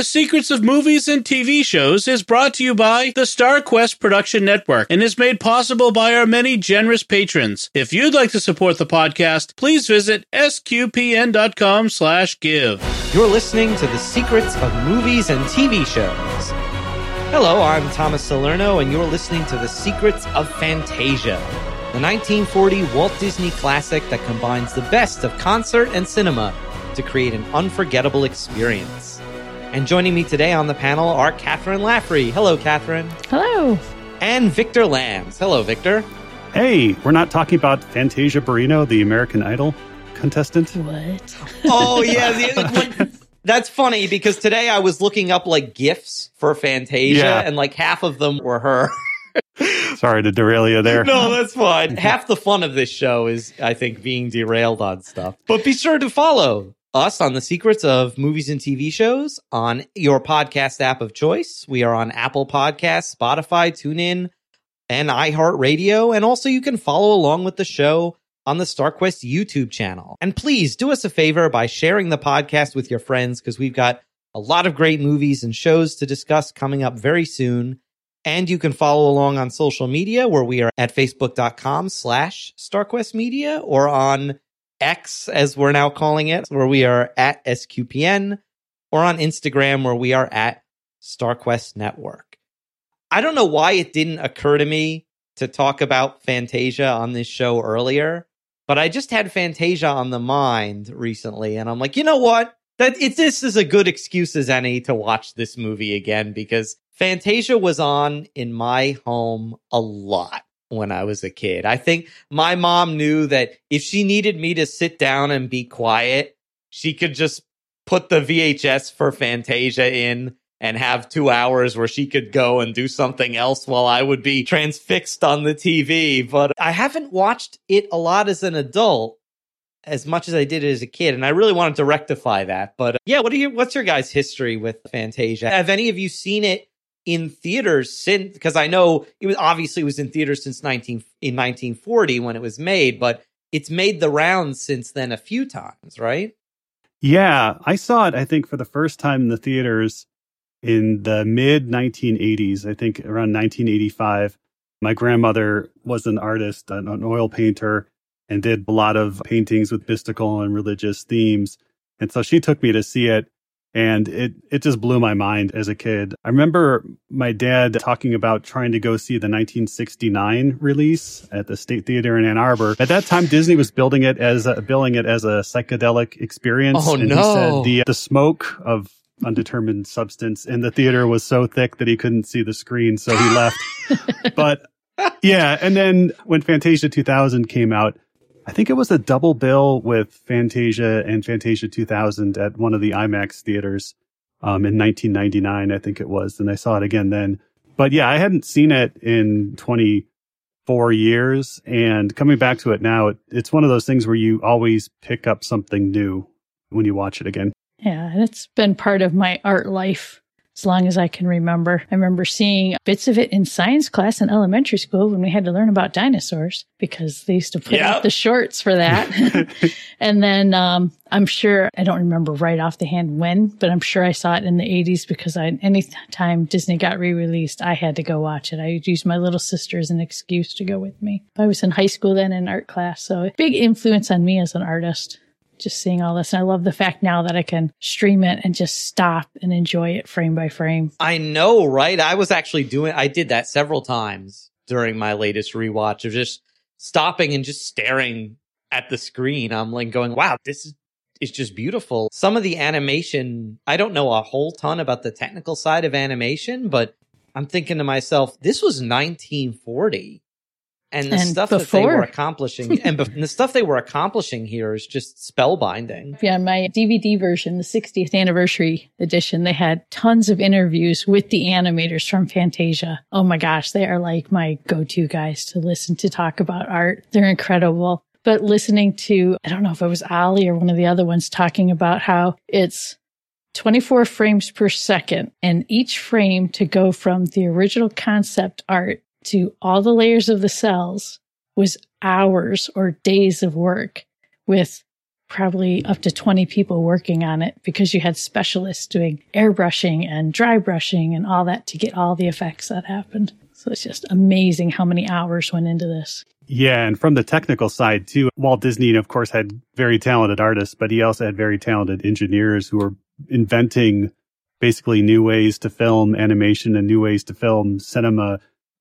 The Secrets of Movies and TV Shows is brought to you by the StarQuest Production Network and is made possible by our many generous patrons. If you'd like to support the podcast, please visit sqpn.com slash give. You're listening to The Secrets of Movies and TV Shows. Hello, I'm Thomas Salerno, and you're listening to The Secrets of Fantasia, the 1940 Walt Disney classic that combines the best of concert and cinema to create an unforgettable experience. And joining me today on the panel are Kathryn Laffrey. Hello, Kathryn. Hello. And Victor Lams. Hello, Victor. Hey, we're not talking about Fantasia Barrino, the American Idol contestant. What? Oh, yeah. The, that's funny because today I was looking up like gifts for Fantasia Yeah. and like half of them were her. Sorry to derail you there. no, that's fine. Half the fun of this show is, I think, being derailed on stuff. But be sure to follow us on the secrets of movies and TV shows on your podcast app of choice. We are on Apple Podcasts, Spotify, TuneIn, and iHeartRadio. And also you can follow along with the show on the StarQuest YouTube channel. And please do us a favor by sharing the podcast with your friends because we've got a lot of great movies and shows to discuss coming up very soon. And you can follow along on social media where we are at facebook.com slash StarQuest Media or on X, as we're now calling it, where we are at SQPN, or on Instagram, where we are at StarQuest Network. I don't know why it didn't occur to me to talk about Fantasia on this show earlier, but I just had Fantasia on the mind recently, and I'm like, you know what? That it's this is a good excuse as any to watch this movie again because Fantasia was on in my home a lot when I was a kid. I think my mom knew that if she needed me to sit down and be quiet, she could just put the VHS for Fantasia in and have two hours where she could go and do something else while I would be transfixed on the TV. But I haven't watched it a lot as an adult as much as I did as a kid. And I really wanted to rectify that. But uh, yeah, what are you, what's your guys' history with Fantasia? Have any of you seen it in theaters since because I know it was obviously it was in theaters since 19 in 1940 when it was made, but it's made the rounds since then a few times, right? Yeah, I saw it, I think, for the first time in the theaters in the mid 1980s, I think around 1985. My grandmother was an artist, an, an oil painter, and did a lot of paintings with mystical and religious themes. And so she took me to see it and it it just blew my mind as a kid. I remember my dad talking about trying to go see the 1969 release at the State Theater in Ann Arbor. At that time, Disney was building it as a, billing it as a psychedelic experience. Oh, and no. He said the the smoke of undetermined substance in the theater was so thick that he couldn't see the screen, so he left. but yeah, and then when Fantasia 2000 came out, I think it was a double bill with Fantasia and Fantasia 2000 at one of the IMAX theaters um, in 1999, I think it was. And I saw it again then. But yeah, I hadn't seen it in 24 years. And coming back to it now, it, it's one of those things where you always pick up something new when you watch it again. Yeah, it's been part of my art life as long as I can remember. I remember seeing bits of it in science class in elementary school when we had to learn about dinosaurs because they used to put Yep. out the shorts for that. and then um, I'm sure I don't remember right off the hand when, but I'm sure I saw it in the 80s because I any time Disney got re-released, I had to go watch it. I used my little sister as an excuse to go with me. I was in high school then in art class, so big influence on me as an artist just seeing all this. And I love the fact now that I can stream it and just stop and enjoy it frame by frame. I know, right? I was actually doing I did that several times during my latest rewatch of just stopping and just staring at the screen. I'm like going, "Wow, this is it's just beautiful." Some of the animation, I don't know a whole ton about the technical side of animation, but I'm thinking to myself, this was 1940. And the And stuff that they were accomplishing and, bef- and the stuff they were accomplishing here is just spellbinding. Yeah, my DVD version, the 60th anniversary edition, they had tons of interviews with the animators from Fantasia. Oh my gosh, they are like my go-to guys to listen to talk about art. They're incredible. But listening to, I don't know if it was Ali or one of the other ones talking about how it's 24 frames per second and each frame to go from the original concept art to all the layers of the cells was hours or days of work with probably up to 20 people working on it because you had specialists doing airbrushing and dry brushing and all that to get all the effects that happened. So it's just amazing how many hours went into this. Yeah, and from the technical side too, Walt Disney, of course, had very talented artists, but he also had very talented engineers who were inventing basically new ways to film animation and new ways to film cinema.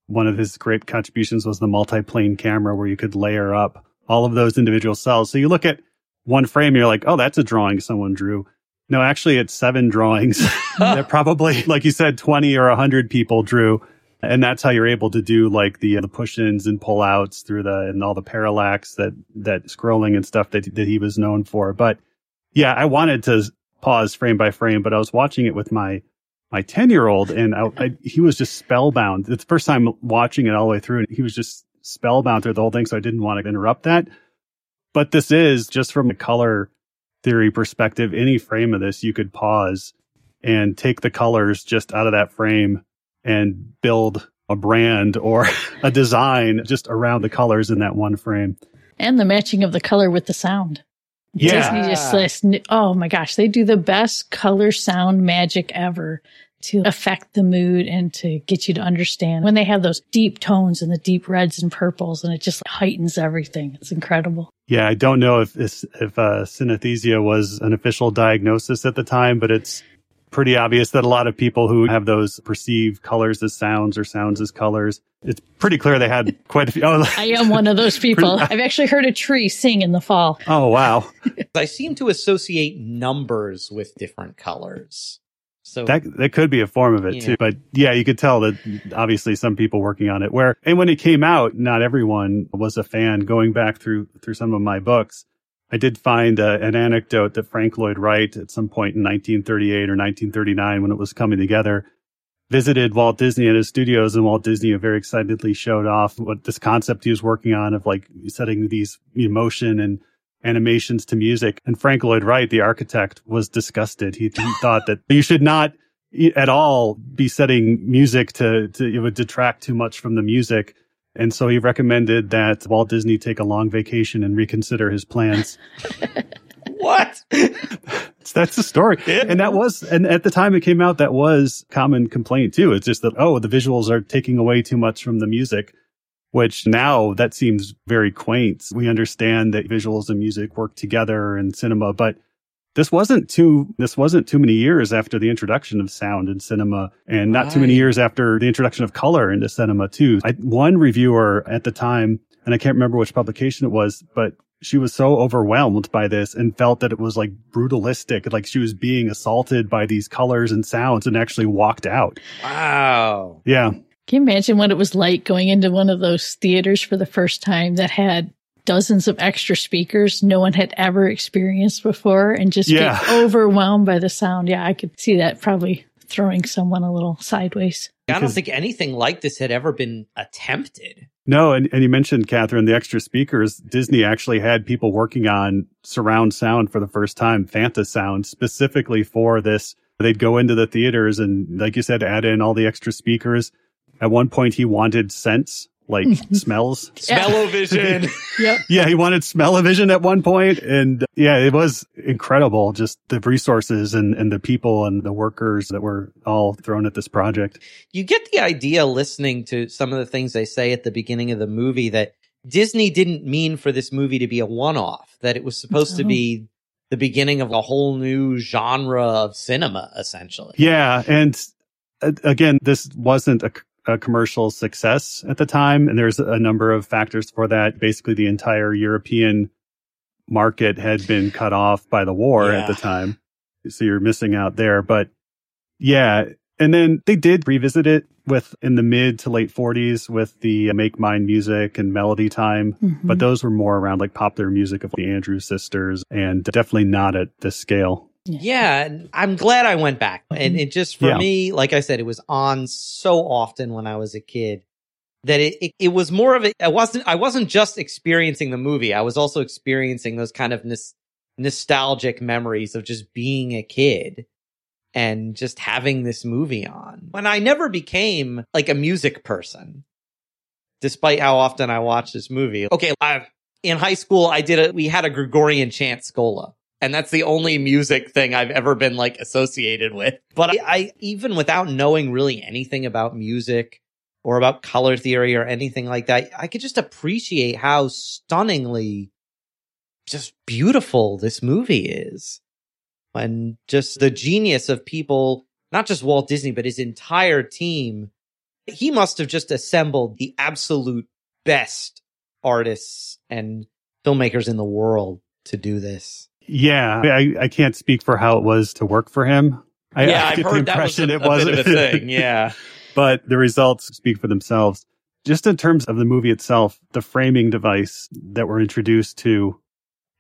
One of his great contributions was the multi-plane camera where you could layer up all of those individual cells. So you look at one frame, you're like, oh, that's a drawing someone drew. No, actually it's seven drawings that probably, like you said, 20 or 100 people drew. And that's how you're able to do like the, the push-ins and pull-outs through the, and all the parallax that, that scrolling and stuff that, that he was known for. But yeah, I wanted to pause frame by frame, but I was watching it with my, my 10 year old and I, I, he was just spellbound. It's the first time watching it all the way through and he was just spellbound through the whole thing. So I didn't want to interrupt that. But this is just from a color theory perspective, any frame of this, you could pause and take the colors just out of that frame and build a brand or a design just around the colors in that one frame. And the matching of the color with the sound. Yeah. Disney just says, oh my gosh, they do the best color sound magic ever to affect the mood and to get you to understand when they have those deep tones and the deep reds and purples and it just heightens everything. It's incredible. Yeah, I don't know if this, if uh, synesthesia was an official diagnosis at the time, but it's pretty obvious that a lot of people who have those perceive colors as sounds or sounds as colors. It's pretty clear they had quite a few. Oh, I am one of those people. I've actually heard a tree sing in the fall. Oh, wow. I seem to associate numbers with different colors. So that that could be a form of it Yeah. too. But yeah, you could tell that obviously some people working on it where and when it came out, not everyone was a fan. Going back through through some of my books, I did find uh, an anecdote that Frank Lloyd Wright at some point in 1938 or 1939 when it was coming together visited Walt Disney at his studios and Walt Disney very excitedly showed off what this concept he was working on of like setting these emotion and animations to music. And Frank Lloyd Wright, the architect, was disgusted. He, he thought that you should not at all be setting music to, to, it would detract too much from the music. And so he recommended that Walt Disney take a long vacation and reconsider his plans. what? That's the story. And that was, and at the time it came out, that was common complaint too. It's just that, oh, the visuals are taking away too much from the music, which now that seems very quaint. We understand that visuals and music work together in cinema, but this wasn't too, this wasn't too many years after the introduction of sound in cinema and not too many years after the introduction of color into cinema too. I, one reviewer at the time, and I can't remember which publication it was, but she was so overwhelmed by this and felt that it was like brutalistic, like she was being assaulted by these colors and sounds and actually walked out. Wow. Yeah. Can you imagine what it was like going into one of those theaters for the first time that had dozens of extra speakers no one had ever experienced before and just Yeah. get overwhelmed by the sound? Yeah, I could see that probably throwing someone a little sideways. I don't think anything like this had ever been attempted. No, and, and you mentioned, Kathryn, the extra speakers. Disney actually had people working on surround sound for the first time, Fantasound, specifically for this. They'd go into the theaters and, like you said, add in all the extra speakers. At one point, he wanted scents, like smells. Smell-o-vision. Yep. Yeah, he wanted smell-o-vision at one point, And yeah, it was incredible. Just the resources and, and the people and the workers that were all thrown at this project. you get the idea listening to some of the things they say at the beginning of the movie that Disney didn't mean for this movie to be a one-off, that it was supposed to be the beginning of a whole new genre of cinema, essentially. Yeah. And uh, again, this wasn't a, a commercial success at the time. And there's a number of factors for that. Basically, the entire European market had been cut off by the war at the time. So you're missing out there. But yeah. And then they did revisit it with in the mid to late 40s with the Make Mine music and Melody Time. Mhm. But those were more around like popular music of the Andrews sisters and definitely not at this scale. Yeah, and I'm glad I went back. Mm-hmm. And it just for Yeah. me, like I said, it was on so often when I was a kid that it, it, it was more of a I wasn't I wasn't just experiencing the movie. I was also experiencing those kind of nos- nostalgic memories of just being a kid and just having this movie on. When I never became like a music person, despite how often I watched this movie. Okay, I've in high school, I did a, we had a Gregorian chant schola. And that's the only music thing I've ever been like associated with. But I, I even without knowing really anything about music or about color theory or anything like that, I could just appreciate how stunningly just beautiful this movie is. And just the genius of people, not just Walt Disney, but his entire team. He must have just assembled the absolute best artists and filmmakers in the world to do this. Yeah, I, I can't speak for how it was to work for him. I, yeah, I I've get the that was a, impression it wasn't bit of a thing. Yeah. but the results speak for themselves. Just in terms of the movie itself, the framing device that we're introduced to,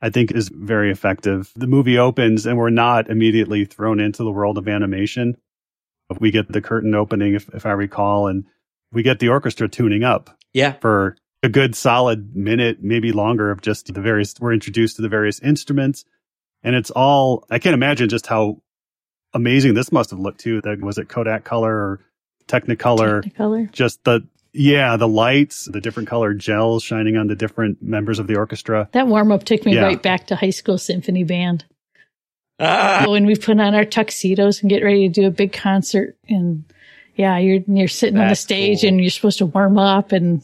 I think is very effective. The movie opens and we're not immediately thrown into the world of animation. We get the curtain opening, if, if I recall, and we get the orchestra tuning up Yeah. for a good solid minute, maybe longer of just the various, we're introduced to the various instruments. And it's all, I can't imagine just how amazing this must have looked too. That was it Kodak color or Technicolor? Technicolor. Just the, yeah, the lights, the different colored gels shining on the different members of the orchestra. That warm up took me Yeah. right back to high school symphony band. Ah, when we put on our tuxedos and get ready to do a big concert and yeah, you're you're sitting on the stage cool. and you're supposed to warm up and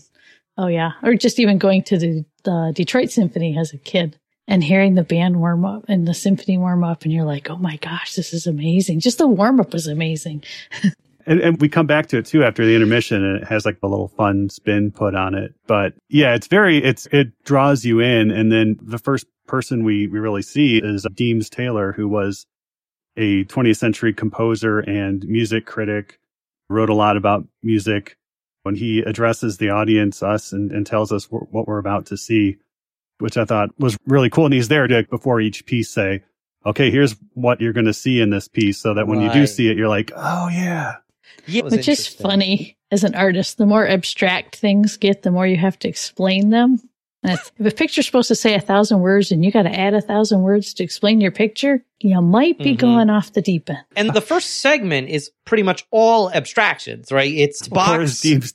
oh yeah, or just even going to the, the Detroit Symphony as a kid and hearing the band warm up and the symphony warm up and you're like, oh my gosh, this is amazing. Just the warm up was amazing. And, and we come back to it too after the intermission and it has like a little fun spin put on it. But yeah, it's very, it's, it draws you in. And then the first person we, we really see is Deems Taylor, who was a 20th century composer and music critic, wrote a lot about music. When he addresses the audience, us, and, and tells us wh- what we're about to see, which I thought was really cool. And he's there to, before each piece, say, okay, here's what you're going to see in this piece so that when you do see it, you're like, oh yeah. yeah, Which is funny as an artist. The more abstract things get, the more you have to explain them. If, if a picture's supposed to say a thousand words and you got to add a thousand words to explain your picture, you might be Mhm. going off the deep end. And the first segment is pretty much all abstractions, right? It's Or as box, Deems-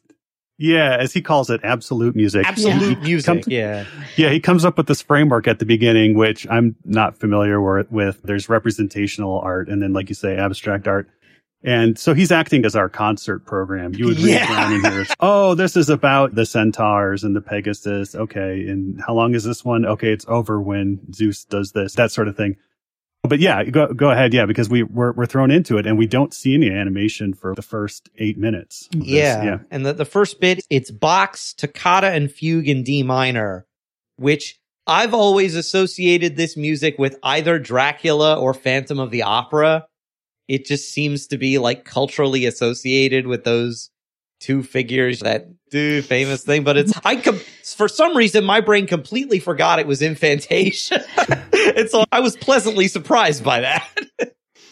yeah, as he calls it, absolute music. absolute He music. comes- yeah. Yeah, he comes up with this framework at the beginning, which I'm not familiar with. with. There's representational art and then, like you say, abstract art. And so he's acting as our concert program. You would read Yeah. and hear, oh, this is about the centaurs and the Pegasus. Okay. And how long is this one? Okay. It's over when Zeus does this, that sort of thing. But yeah, go, go ahead. Yeah. Because we, we're, we're thrown into it and we don't see any animation for the first eight minutes. Yeah. Yeah. And the, the first bit, it's Bach's, toccata, and fugue in D minor, which I've always associated this music with either Dracula or Phantom of the Opera. It just seems to be like culturally associated with those two figures that do famous thing, but it's, I com- for some reason, my brain completely forgot it was in Fantasia. and so I was pleasantly surprised by that.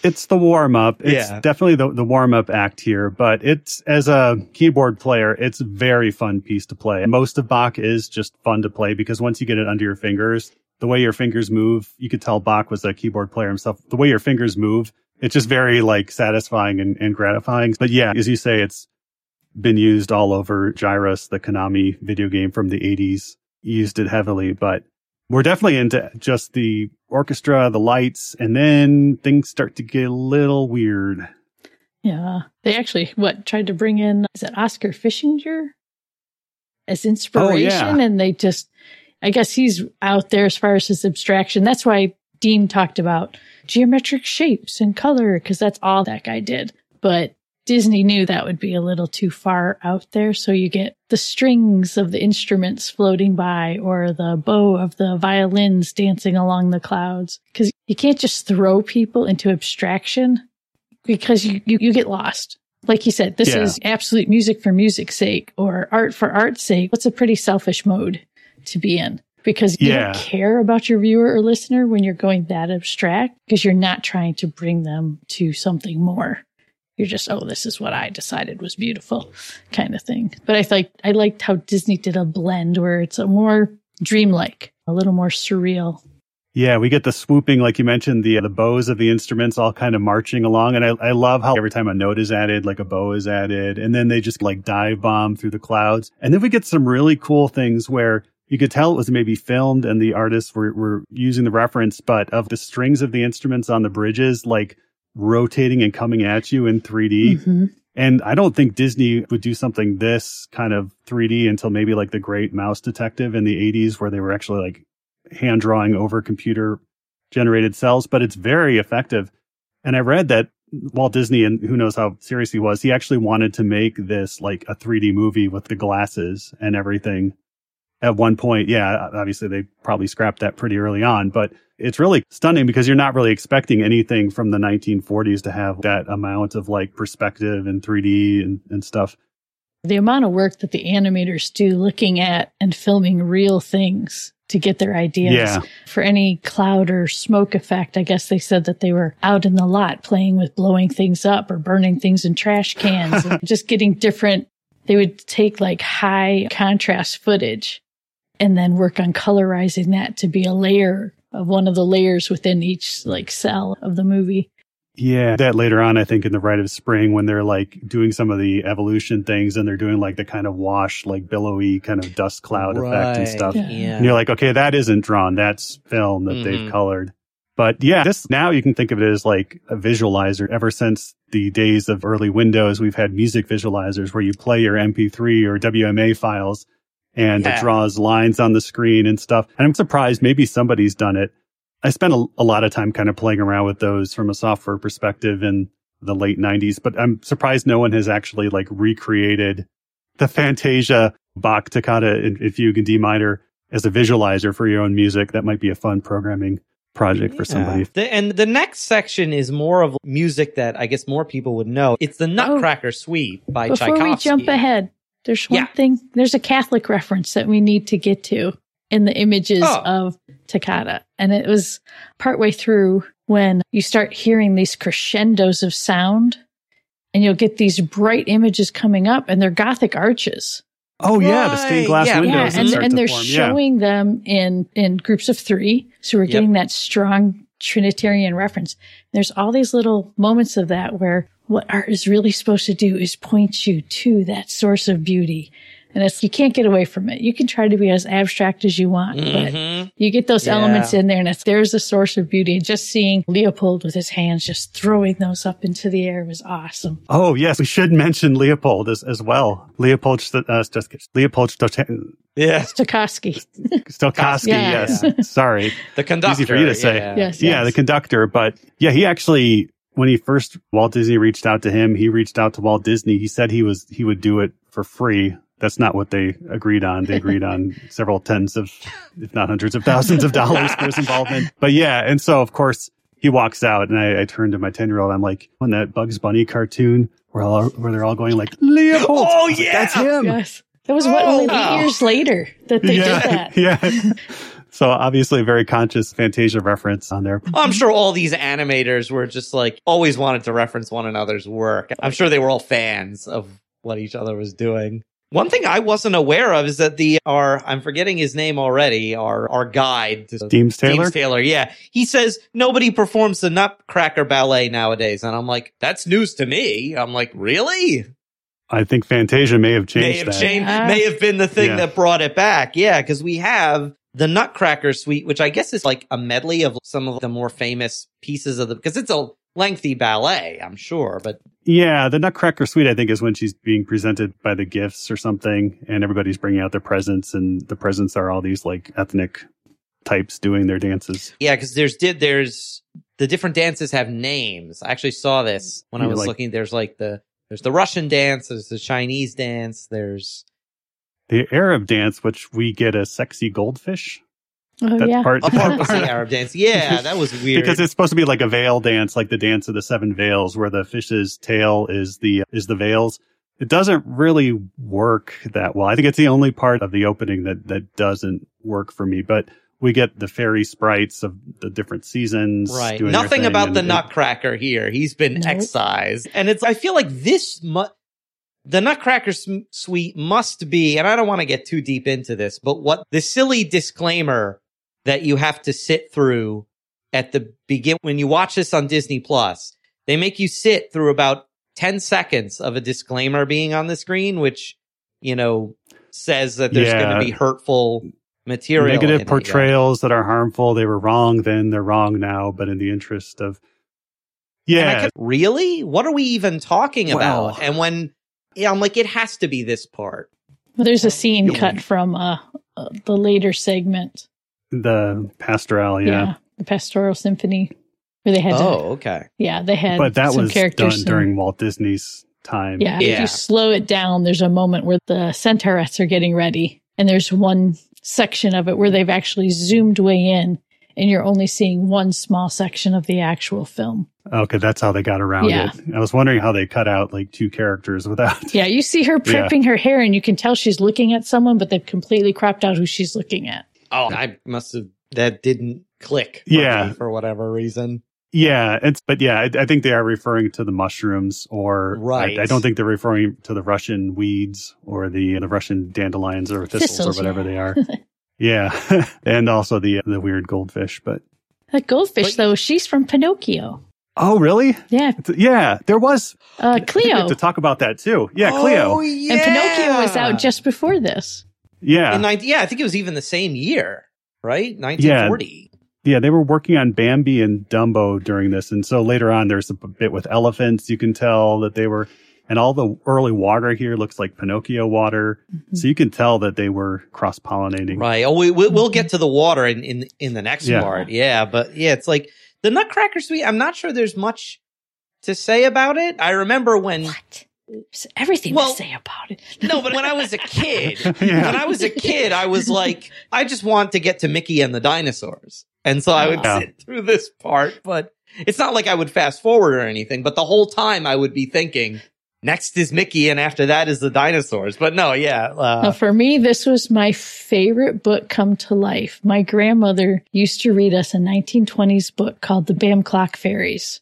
it's the warm up. It's Yeah. definitely the, the warm up act here, but it's as a keyboard player, it's very fun piece to play. Most of Bach is just fun to play because once you get it under your fingers, the way your fingers move, you could tell Bach was a keyboard player himself. The way your fingers move, it's just very like satisfying and, and gratifying. But yeah, as you say, it's been used all over Gyruss, the Konami video game from the 80s, used it heavily, but we're definitely into just the orchestra, the lights, and then things start to get a little weird. Yeah. They actually, what, tried to bring in, is it Oskar Fischinger as inspiration? Oh, and they just, I guess he's out there as far as his abstraction. That's why Dean talked about geometric shapes and color, because that's all that guy did. But Disney knew that would be a little too far out there. So you get the strings of the instruments floating by or the bow of the violins dancing along the clouds. Cause you can't just throw people into abstraction because you, you, you get lost. Like you said, this Yeah. is absolute music for music's sake or art for art's sake. What's a pretty selfish mode to be in? Because you Yeah. don't care about your viewer or listener when you're going that abstract because you're not trying to bring them to something more. You're just, oh, this is what I decided was beautiful kind of thing. But I like, I liked how Disney did a blend where it's a more dreamlike, a little more surreal. Yeah, we get the swooping, like you mentioned, the uh, the bows of the instruments all kind of marching along, and I I love how every time a note is added, like a bow is added, and then they just like dive bomb through the clouds, and then we get some really cool things where you could tell it was maybe filmed and the artists were, were using the reference, but of the strings of the instruments on the bridges, like rotating and coming at you in 3D. Mm-hmm. And I don't think Disney would do something this kind of 3D until maybe like the Great Mouse Detective in the 80s, where they were actually like hand drawing over computer generated cells, but it's very effective. And I read that Walt Disney, and who knows how serious he was, he actually wanted to make this like a 3D movie with the glasses and everything at one point. Yeah, obviously they probably scrapped that pretty early on, but it's really stunning because you're not really expecting anything from the 1940s to have that amount of like perspective and 3D and, and stuff. The amount of work that the animators do looking at and filming real things to get their ideas Yeah. for any cloud or smoke effect. I guess they said that they were out in the lot playing with blowing things up or burning things in trash cans and just getting different. They would take like high contrast footage and then work on colorizing that to be a layer of one of the layers within each like cell of the movie. Yeah, that later on, I think in the Rite of Spring, when they're like doing some of the evolution things and they're doing like the kind of wash, like billowy kind of dust cloud effect and stuff. Yeah. Yeah. And you're like, okay, that isn't drawn. That's film that they've Mhm. colored. But yeah, this now you can think of it as like a visualizer. Ever since the days of early Windows, we've had music visualizers where you play your MP3 or WMA files and Yeah. it draws lines on the screen and stuff. And I'm surprised maybe somebody's done it. I spent a, a lot of time kind of playing around with those from a software perspective in the late 90s, but I'm surprised no one has actually like recreated the Fantasia Bach toccata in, in fugue and D minor as a visualizer for your own music. That might be a fun programming project for somebody. The, and the next section is more of music that I guess more people would know. It's the oh. Nutcracker Suite by Before Tchaikovsky. we jump ahead, there's one Yeah. thing. There's a Catholic reference that we need to get to in the images Oh. of Toccata, and it was partway through when you start hearing these crescendos of sound, and you'll get these bright images coming up, and they're Gothic arches. Oh yeah, the stained glass yeah. windows yeah, and, and they're form. Yeah. showing them in in groups of three, so we're Yep. getting that strong Trinitarian reference. There's all these little moments of that where what art is really supposed to do is point you to that source of beauty. And it's, you can't get away from it. You can try to be as abstract as you want, but Mhm. you get those Yeah. elements in there and it's, there's a source of beauty. And just seeing Leopold with his hands just throwing those up into the air was awesome. Oh yes, we should mention Leopold as, as well. Leopold, St- uh, St- Leopold St- Yeah. Stokowski. Stokowski. Yeah. Yes, sorry. The conductor. Easy for you to say. Yeah. Yes. yeah, the conductor. But yeah, he actually, when he first Walt Disney reached out to him, he reached out to Walt Disney. He said he was he would do it for free. That's not what they agreed on. They agreed on several tens of, if not hundreds of thousands of dollars for his involvement. But yeah, and so of course he walks out, and I, I turned to my ten year old. I'm like, on that Bugs Bunny cartoon where all where they're all going like Leopold. Oh, I was like, yeah. that's him. Yes. That was what, Oh, only wow. eight years later that they yeah, did that. yeah. So obviously, a very conscious Fantasia reference on there. I'm sure all these animators were just like always wanted to reference one another's work. I'm sure they were all fans of what each other was doing. One thing I wasn't aware of is that the our I'm forgetting his name already. Our our guide to Deems Taylor. James Taylor, yeah. He says nobody performs the Nutcracker Ballet nowadays, and I'm like, that's news to me. I'm like, really? I think Fantasia may have changed may have that. changed, Yeah. may have been the thing Yeah. that brought it back. Yeah, because we have the Nutcracker Suite, which I guess is like a medley of some of the more famous pieces of the because it's a lengthy ballet, I'm sure. But Yeah, the Nutcracker Suite, I think, is when she's being presented by the gifts or something, and everybody's bringing out their presents, and the presents are all these like ethnic types doing their dances. yeah, because there's did there's the different dances have names. I actually saw this when I was like- looking. There's like the there's the Russian dance, there's the Chinese dance, there's The Arab dance, which we get a sexy goldfish. Oh, That yeah. part, a part was the Arab dance. Yeah, that was weird. because it's supposed to be like a veil dance, like the dance of the seven veils, where the fish's tail is the is the veils. It doesn't really work that well. I think it's the only part of the opening that that doesn't work for me. But we get the fairy sprites of the different seasons. Right. doing Nothing about and the it- Nutcracker here. He's been Nope. excised. And it's, I feel like this mu- the Nutcracker sm- suite must be, and I don't want to get too deep into this, but what the silly disclaimer that you have to sit through at the begin, when you watch this on Disney Plus, they make you sit through about 10 seconds of a disclaimer being on the screen, which, you know, says that there's Yeah. going to be hurtful material. negative it, yeah. portrayals that are harmful. They were wrong then, they're wrong now, but in the interest of yeah, kept, really? What are we even talking Well- about? And when, yeah, I'm like, it has to be this part. Well, there's a scene cut from uh, uh, the later segment. the pastoral, yeah. the Pastoral Symphony, where they had to, Oh, okay. yeah, they had But that some was characters done in- during Walt Disney's time. Yeah, if you slow it down, there's a moment where the centaurettes are getting ready, and there's one section of it where they've actually zoomed way in, and you're only seeing one small section of the actual film. Okay, that's how they got around Yeah. it. I was wondering how they cut out like two characters without. Yeah, you see her Yeah. prepping her hair, and you can tell she's looking at someone, but they've completely cropped out who she's looking at. Oh, I must have, that didn't click. Yeah. For whatever reason. Yeah, it's but yeah, I, I think they are referring to the mushrooms, or Right. I, I don't think they're referring to the Russian weeds or the the Russian dandelions or thistles, Thistles, or whatever yeah. they are. yeah, and also the the weird goldfish. But That goldfish, But- though, she's from Pinocchio. oh, really? Yeah, It's- yeah, there was uh, I think we have Cleo. to talk about that too. Yeah, Cleo. Oh, yeah. And Pinocchio was out just before this. Yeah, In yeah, I think it was even the same year, right? 1940. Yeah, they were working on Bambi and Dumbo during this. And so later on, there's a bit with elephants. You can tell that they were, and all the early water here looks like Pinocchio water. Mm-hmm. So you can tell that they were cross pollinating. Right. Oh, we, we, we'll get to the water in, in, in the next Yeah. part. Yeah. But yeah, it's like the Nutcracker Suite. I'm not sure there's much to say about it. I remember when, What? There's everything Well- to say about it. no, but when I was a kid, Yeah. when I was a kid, I was like, I just want to get to Mickey and the dinosaurs. And so I would Yeah. sit through this part, but it's not like I would fast forward or anything, but the whole time I would be thinking, next is Mickey and after that is the dinosaurs. But no, yeah. Now, Uh, for me, this was my favorite book come to life. My grandmother used to read us a 1920s book called The Bam Clock Fairies.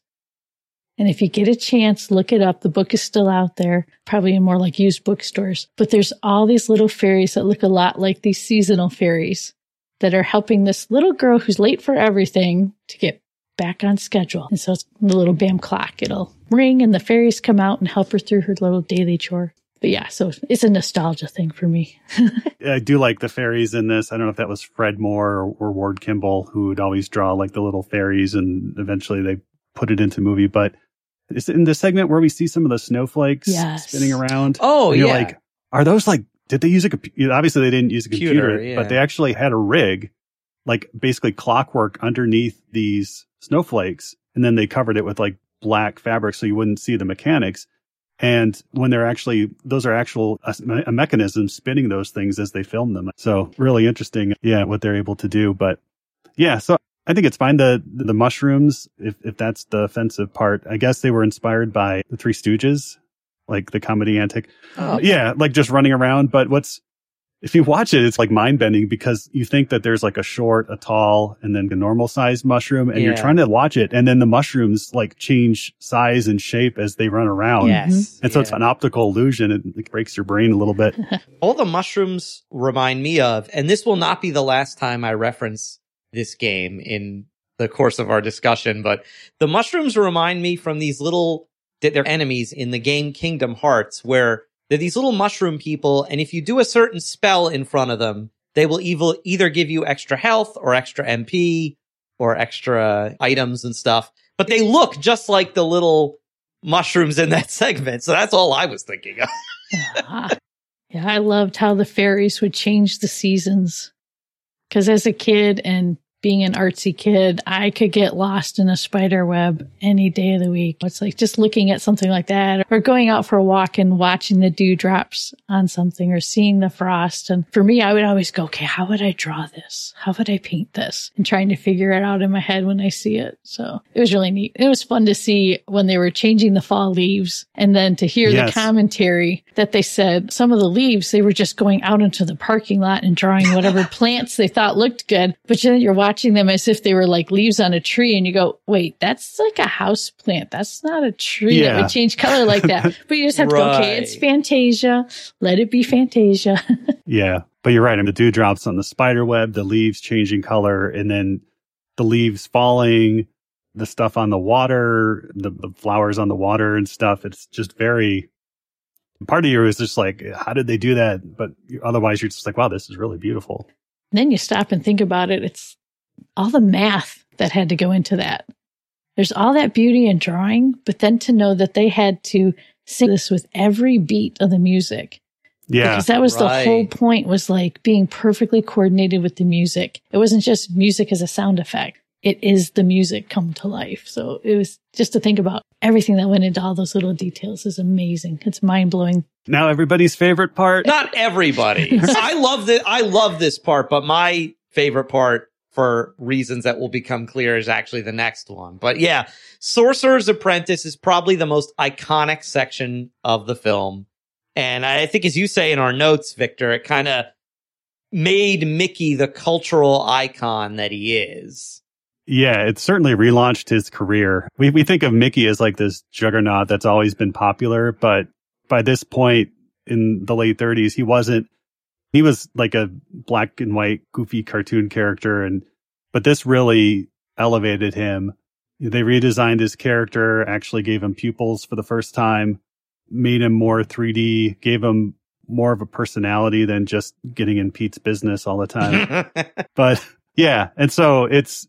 And if you get a chance, look it up. The book is still out there, probably in more like used bookstores. But there's all these little fairies that look a lot like these seasonal fairies that are helping this little girl who's late for everything to get back on schedule. And so it's the little Bam clock. It'll ring and the fairies come out and help her through her little daily chore. But yeah, so it's a nostalgia thing for me. I do like the fairies in this. I don't know if that was Fred Moore or, or Ward Kimball who would always draw like the little fairies and eventually they put it into movie. But it's in the segment where we see some of the snowflakes Yes. spinning around. oh, yeah. you're like, are those like, did they use a computer? Obviously, they didn't use a Computer, computer, yeah. but they actually had a rig, like basically clockwork underneath these snowflakes. And then they covered it with like black fabric so you wouldn't see the mechanics. And when they're actually, those are actual, uh, a, a mechanism spinning those things as they film them. So really interesting. Yeah. What they're able to do. But yeah. So I think it's fine. The, the mushrooms, if, if that's the offensive part, I guess they were inspired by the Three Stooges, like the comedy antic. Oh, Yeah, like just running around. But what's if you watch it, it's like mind bending because you think that there's like a short, a tall, and then a normal sized mushroom, and you're trying to watch it, and then the mushrooms like change size and shape as they run around. Yes. Mm-hmm. And so it's an optical illusion. It, it breaks your brain a little bit. all the mushrooms remind me of, and this will not be the last time I reference this game in the course of our discussion, but the mushrooms remind me from these little, they're enemies in the game Kingdom Hearts, where they're these little mushroom people, and if you do a certain spell in front of them, they will evil, either give you extra health or extra MP or extra items and stuff, but they look just like the little mushrooms in that segment. So that's all I was thinking of. Ah. yeah, I loved how the fairies would change the seasons. Because as a kid and being an artsy kid, I could get lost in a spider web any day of the week. It's like just looking at something like that or going out for a walk and watching the dewdrops on something or seeing the frost. And for me, I would always go, okay, how would I draw this? How would I paint this? And trying to figure it out in my head when I see it. So it was really neat. It was fun to see when they were changing the fall leaves and then to hear Yes. the commentary that they said some of the leaves, they were just going out into the parking lot and drawing whatever plants they thought looked good. But then you're watching them as if they were like leaves on a tree and you go, wait, that's like a house plant. That's not a tree that would change color like that. But you just have to go, okay, it's Fantasia. Let it be Fantasia. yeah. But you're right. I mean, the dewdrops on the spider web, the leaves changing color, and then the leaves falling, the stuff on the water, the, the flowers on the water and stuff. It's just very, part of you is just like, how did they do that? But otherwise, you're just like, wow, this is really beautiful. then you stop and think about it. It's all the math that had to go into that. There's all that beauty in drawing, but then to know that they had to sing this with every beat of the music. Yeah. Because that was the whole point was like being perfectly coordinated with the music. It wasn't just music as a sound effect. It is the music come to life. So it was just to think about everything that went into all those little details is amazing. It's mind blowing. Now everybody's favorite part. Not everybody. I love that. I love this part, but my favorite part for reasons that will become clear is actually the next one. But yeah, Sorcerer's Apprentice is probably the most iconic section of the film. And I think as you say in our notes, Victor, it kind of made Mickey the cultural icon that he is. Yeah, it certainly relaunched his career. We we think of Mickey as like this juggernaut that's always been popular, but by this point in the late 30s, he wasn't he was like a black and white goofy cartoon character and but this really elevated him. They redesigned his character, actually gave him pupils for the first time, made him more 3D, gave him more of a personality than just getting in Pete's business all the time. But yeah and so it's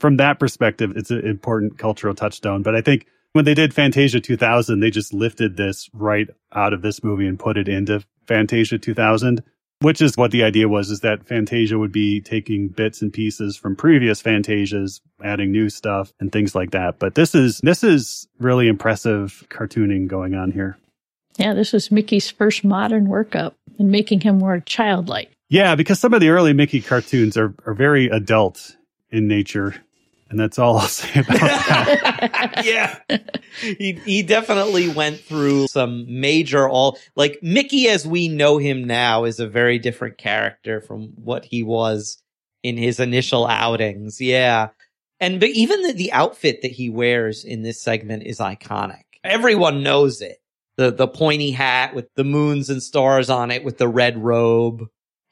from that perspective it's an important cultural touchstone. But i think when they did fantasia 2000 they just lifted this right out of this movie and put it into fantasia 2000 which is what the idea was is that fantasia would be taking bits and pieces from previous fantasias adding new stuff and things like that but this is this is really impressive cartooning going on here Yeah, this was Mickey's first modern workup and making him more childlike. Yeah, because some of the early Mickey cartoons are, are very adult in nature. And that's all I'll say about that. yeah. He he definitely went through some major all like Mickey as we know him now is a very different character from what he was in his initial outings. Yeah. And but even the, the outfit that he wears in this segment is iconic. Everyone knows it. The the pointy hat with the moons and stars on it with the red robe.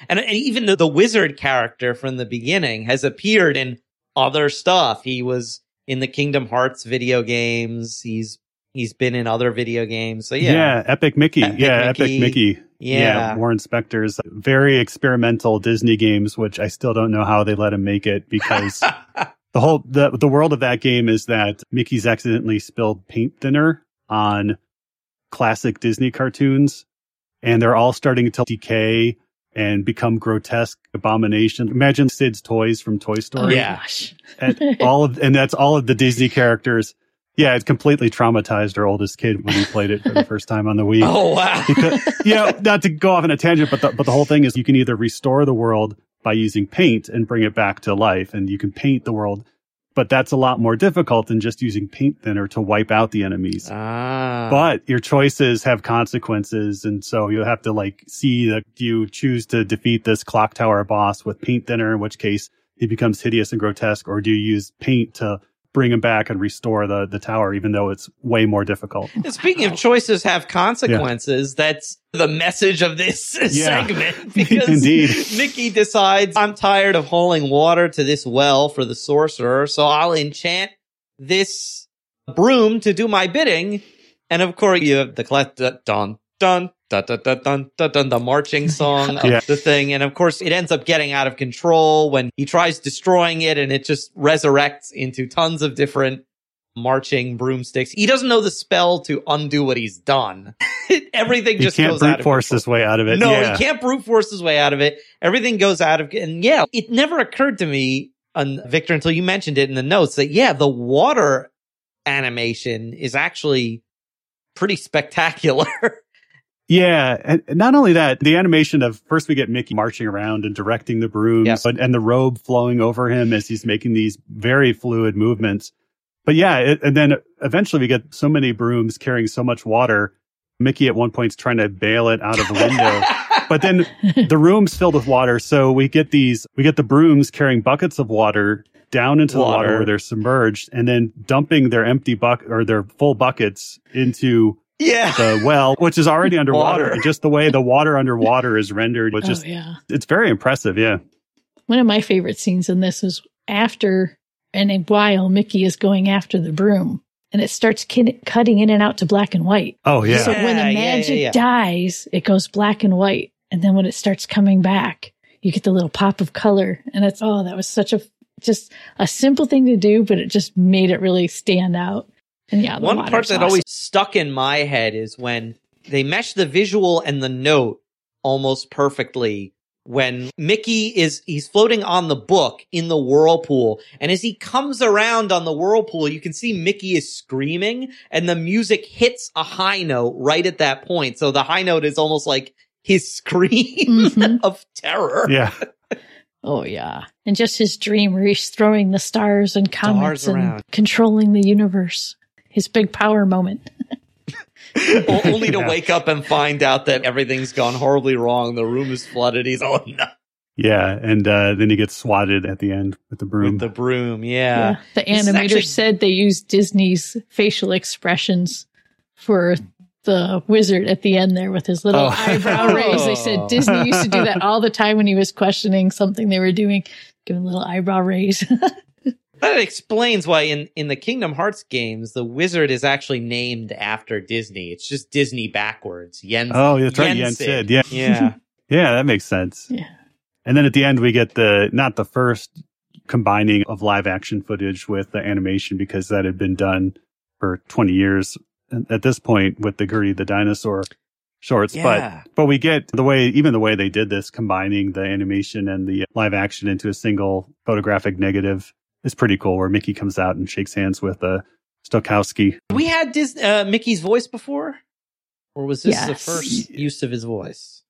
And, and even the, the wizard character from the beginning has appeared in other stuff. He was in the Kingdom Hearts video games. He's he's been in other video games. So yeah. yeah, Epic Mickey. Epic yeah, Mickey. Epic Mickey. yeah, Warren Spector's very experimental Disney games, which I still don't know how they let him make it because the whole the the world of that game is that Mickey's accidentally spilled paint thinner on classic Disney cartoons, and they're all starting to decay and become grotesque abomination. Imagine Sid's toys from Toy oh, Story. Oh, Yeah. gosh. and all of and that's all of the Disney characters. Yeah, it completely traumatized our oldest kid when he played it for the first time on the Wii. Oh wow. Because, you know, not to go off on a tangent, but the, but the whole thing is you can either restore the world by using paint and bring it back to life, and you can paint the world, but that's a lot more difficult than just using paint thinner to wipe out the enemies. ah. But your choices have consequences, and so you'll have to like see that do you choose to defeat this clock tower boss with paint thinner, in which case he becomes hideous and grotesque, or do you use paint to bring him back and restore the the tower, even though it's way more difficult? And Speaking of choices have consequences, that's the message of this Yeah. segment because Indeed. Mickey decides I'm tired of hauling water to this well for the sorcerer, so I'll enchant this broom to do my bidding. And of course, you have the cla- dun dun dun dun dun dun dun dun, the marching song of Yeah. the thing. And of course, it ends up getting out of control when he tries destroying it, and it just resurrects into tons of different marching broomsticks. He doesn't know the spell to undo what he's done. Everything He just can't brute force his way out of it. No, yeah. he can't brute force his way out of it. Everything goes out of, and yeah, it never occurred to me, um, Victor, until you mentioned it in the notes that yeah, the water animation is actually pretty spectacular. Yeah, and and not only that, the animation of first we get Mickey marching around and directing the brooms, Yes. but, and the robe flowing over him as he's making these very fluid movements. But yeah, it, and then eventually we get so many brooms carrying so much water. Mickey at one point is trying to bail it out of the window, but then the room's filled with water. So we get these, we get the brooms carrying buckets of water down into the Water. water where they're submerged and then dumping their empty bucket or their full buckets into yeah. the well, which is already underwater. Water. Just the way the water underwater is rendered, which oh, is yeah. it's very impressive. Yeah. One of my favorite scenes in this is after and a while Mickey is going after the broom and it starts kin- cutting in and out to black and white. Oh yeah. So when Yeah, the yeah, magic yeah, yeah. dies, it goes black and white. And then when it starts coming back, you get the little pop of color. And it's, oh, that was such a, just a simple thing to do, but it just made it really stand out. And yeah, one part that awesome. always stuck in my head is when they mesh the visual and the note almost perfectly when Mickey is he's floating on the book in the whirlpool and as he comes around on the whirlpool you can see Mickey is screaming and the music hits a high note right at that point so the high note is almost like his scream Mhm. of terror Yeah. Oh yeah. And just his dream where he's throwing the stars and comets Stars and around. controlling the universe. His big power moment. Only to Yeah. wake up and find out that everything's gone horribly wrong the room is flooded he's oh no Yeah. And uh, then he gets swatted at the end with the broom. with the broom yeah, The This animator actually- said they used Disney's facial expressions for the wizard at the end there with his little Oh. eyebrow raise. They said Disney used to do that all the time when he was questioning something they were doing. Give him a little eyebrow raise. That explains why in, in the Kingdom Hearts games, the wizard is actually named after Disney. It's just Disney backwards. Yen. oh, that's right. Yen Yen Sid. Sid. Yeah. Yeah. Yeah, that makes sense. Yeah. And then at the end, we get the, not the first combining of live action footage with the animation because that had been done for 20 years at this point with the Gertie the dinosaur shorts. Yeah. But, but we get the way, even the way they did this, combining the animation and the live action into a single photographic negative is pretty cool where Mickey comes out and shakes hands with, uh, Stokowski. we had Dis- uh, Mickey's voice before? Or was this the first use of his voice?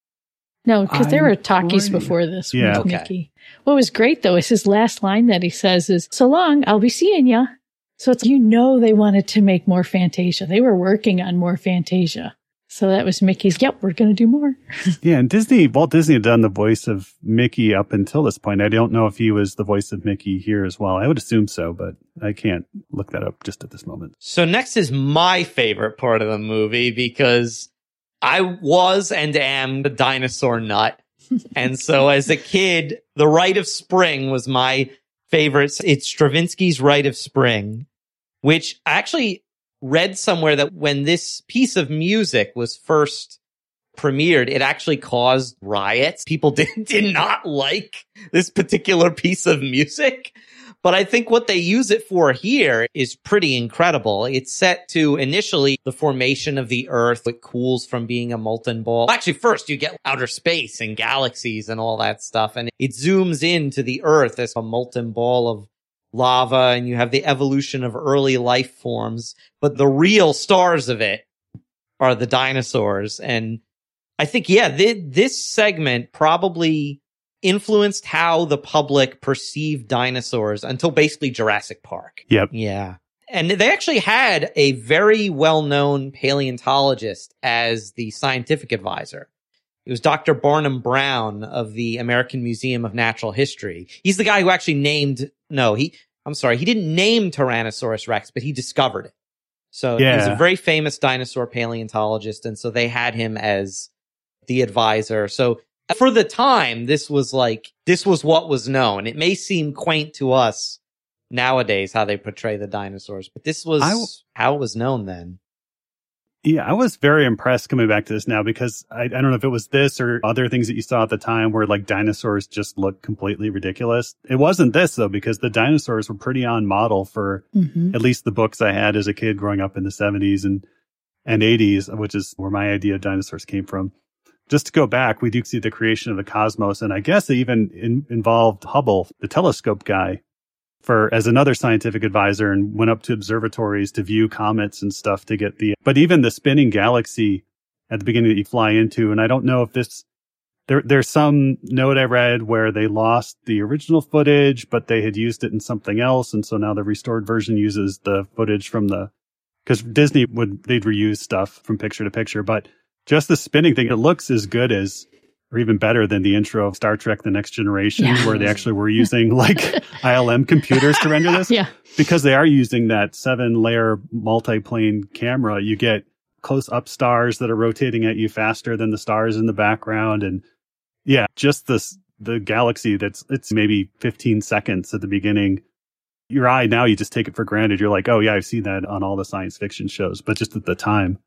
no, because there were talkies pretty- before this Yeah. with Okay. Mickey. What was great though is his last line that he says is, so long, I'll be seeing ya. So it's, you know, they wanted to make more Fantasia. They were working on more Fantasia. So that was Mickey's, yep, we're going to do more. Yeah, and Disney, Walt Disney had done the voice of Mickey up until this point. I don't know if he was the voice of Mickey here as well. I would assume so, but I can't look that up just at this moment. So next is my favorite part of the movie because I was and am the dinosaur nut. and so as a kid, The Rite of Spring was my favorite. It's Stravinsky's Rite of Spring, which actually read somewhere that when this piece of music was first premiered, it actually caused riots. People did, did not like this particular piece of music. But I think what they use it for here is pretty incredible. It's set to initially the formation of the earth. It cools from being a molten ball. Actually, first you get outer space and galaxies and all that stuff. And it zooms into the earth as a molten ball of lava and you have the evolution of early life forms. But the real stars of it are the dinosaurs. And I think, yeah, th- this segment probably influenced how the public perceived dinosaurs until basically Jurassic Park. Yep. Yeah. And they actually had a very well-known paleontologist as the scientific advisor. It was Dr. Barnum Brown of the American Museum of Natural History. He's the guy who actually named, no, he, I'm sorry, he didn't name Tyrannosaurus Rex, but he discovered it. So he was a very famous dinosaur paleontologist. And so they had him as the advisor. So for the time, this was like, this was what was known. It may seem quaint to us nowadays how they portray the dinosaurs, but this was w- how it was known then. Yeah, I was very impressed coming back to this now because I, I don't know if it was this or other things that you saw at the time where like dinosaurs just look completely ridiculous. It wasn't this though, because the dinosaurs were pretty on model for Mm-hmm. at least the books I had as a kid growing up in the 70s and, and 80s, which is where my idea of dinosaurs came from. Just to go back, we do see the creation of the cosmos, and I guess it even in, involved Hubble, the telescope guy, for as another scientific advisor, and went up to observatories to view comets and stuff to get the. But even the spinning galaxy at the beginning that you fly into, and I don't know if this. There, there's some note I read where they lost the original footage, but they had used it in something else, and so now the restored version uses the footage from the because Disney would they'd reuse stuff from picture to picture, but just the spinning thing, it looks as good as or even better than the intro of Star Trek: The Next Generation, Yeah. where they actually were using like ILM computers to render this. Yeah. Because they are using that seven layer multi-plane camera, you get close up stars that are rotating at you faster than the stars in the background, and yeah, just this the galaxy that's it's maybe 15 seconds at the beginning your eye now you just take it for granted you're like oh yeah i've seen that on all the science fiction shows but just at the time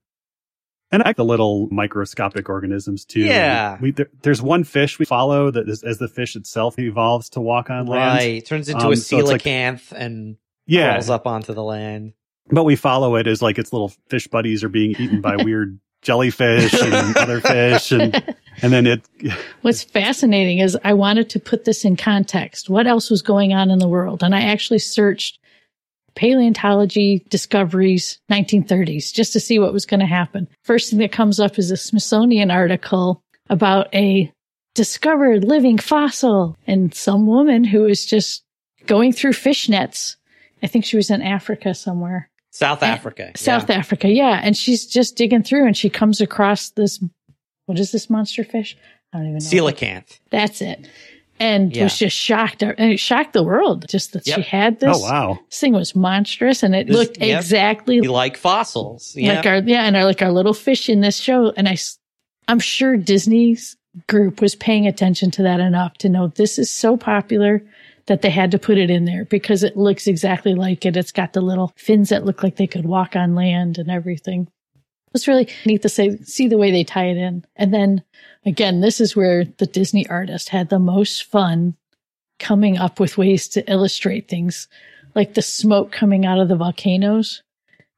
And I like the little microscopic organisms too. Yeah. We, there, there's one fish we follow that is, as the fish itself evolves to walk on land. Right. Turns into Um, a so like- and Yeah. crawls up onto the land. But we follow it as like its little fish buddies are being eaten by weird jellyfish and other fish. And, and then it, What's fascinating is I wanted to put this in context. What else was going on in the world? And I actually searched paleontology discoveries 1930s just to see what was going to happen. First thing that comes up is a Smithsonian article about a discovered living fossil and some woman who was just going through fish nets. I think she was in Africa somewhere. South Africa. South yeah. Africa, yeah. And she's just digging through and she comes across this what is this monster fish? I don't even know. Coelacanth. That's it. And Yeah. was just shocked. And it shocked the world just that she had oh, this. oh wow. This thing was monstrous and it This- looked yep. exactly We like fossils. Yeah. like our, yeah, and our, like our little fish in this show. And I, I'm sure Disney's group was paying attention to that enough to know this is so popular that they had to put it in there because it looks exactly like it. It's got the little fins that look like they could walk on land and everything. It's really neat to say, see the way they tie it in. And then again, this is where the Disney artist had the most fun coming up with ways to illustrate things like the smoke coming out of the volcanoes.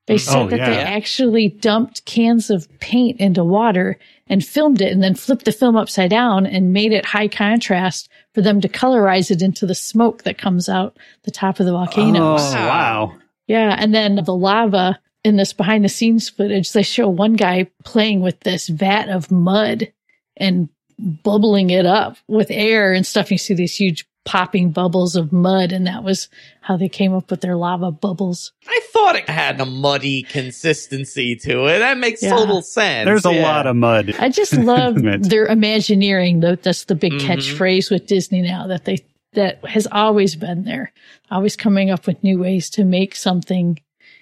They mm. said Oh, that they actually dumped cans of paint into water and filmed it and then flipped the film upside down and made it high contrast for them to colorize it into the smoke that comes out the top of the volcanoes. Oh, wow. Yeah. And then the lava in this behind the scenes footage, they show one guy playing with this vat of mud and bubbling it up with air and stuff. You see these huge popping bubbles of mud. And that was how they came up with their lava bubbles. I thought it had a muddy consistency to it. That makes Yeah. total sense. There's a lot of mud. I just love Admit. their Imagineering. Though that's the big Mhm. catchphrase with Disney now that they, that has always been there, always coming up with new ways to make something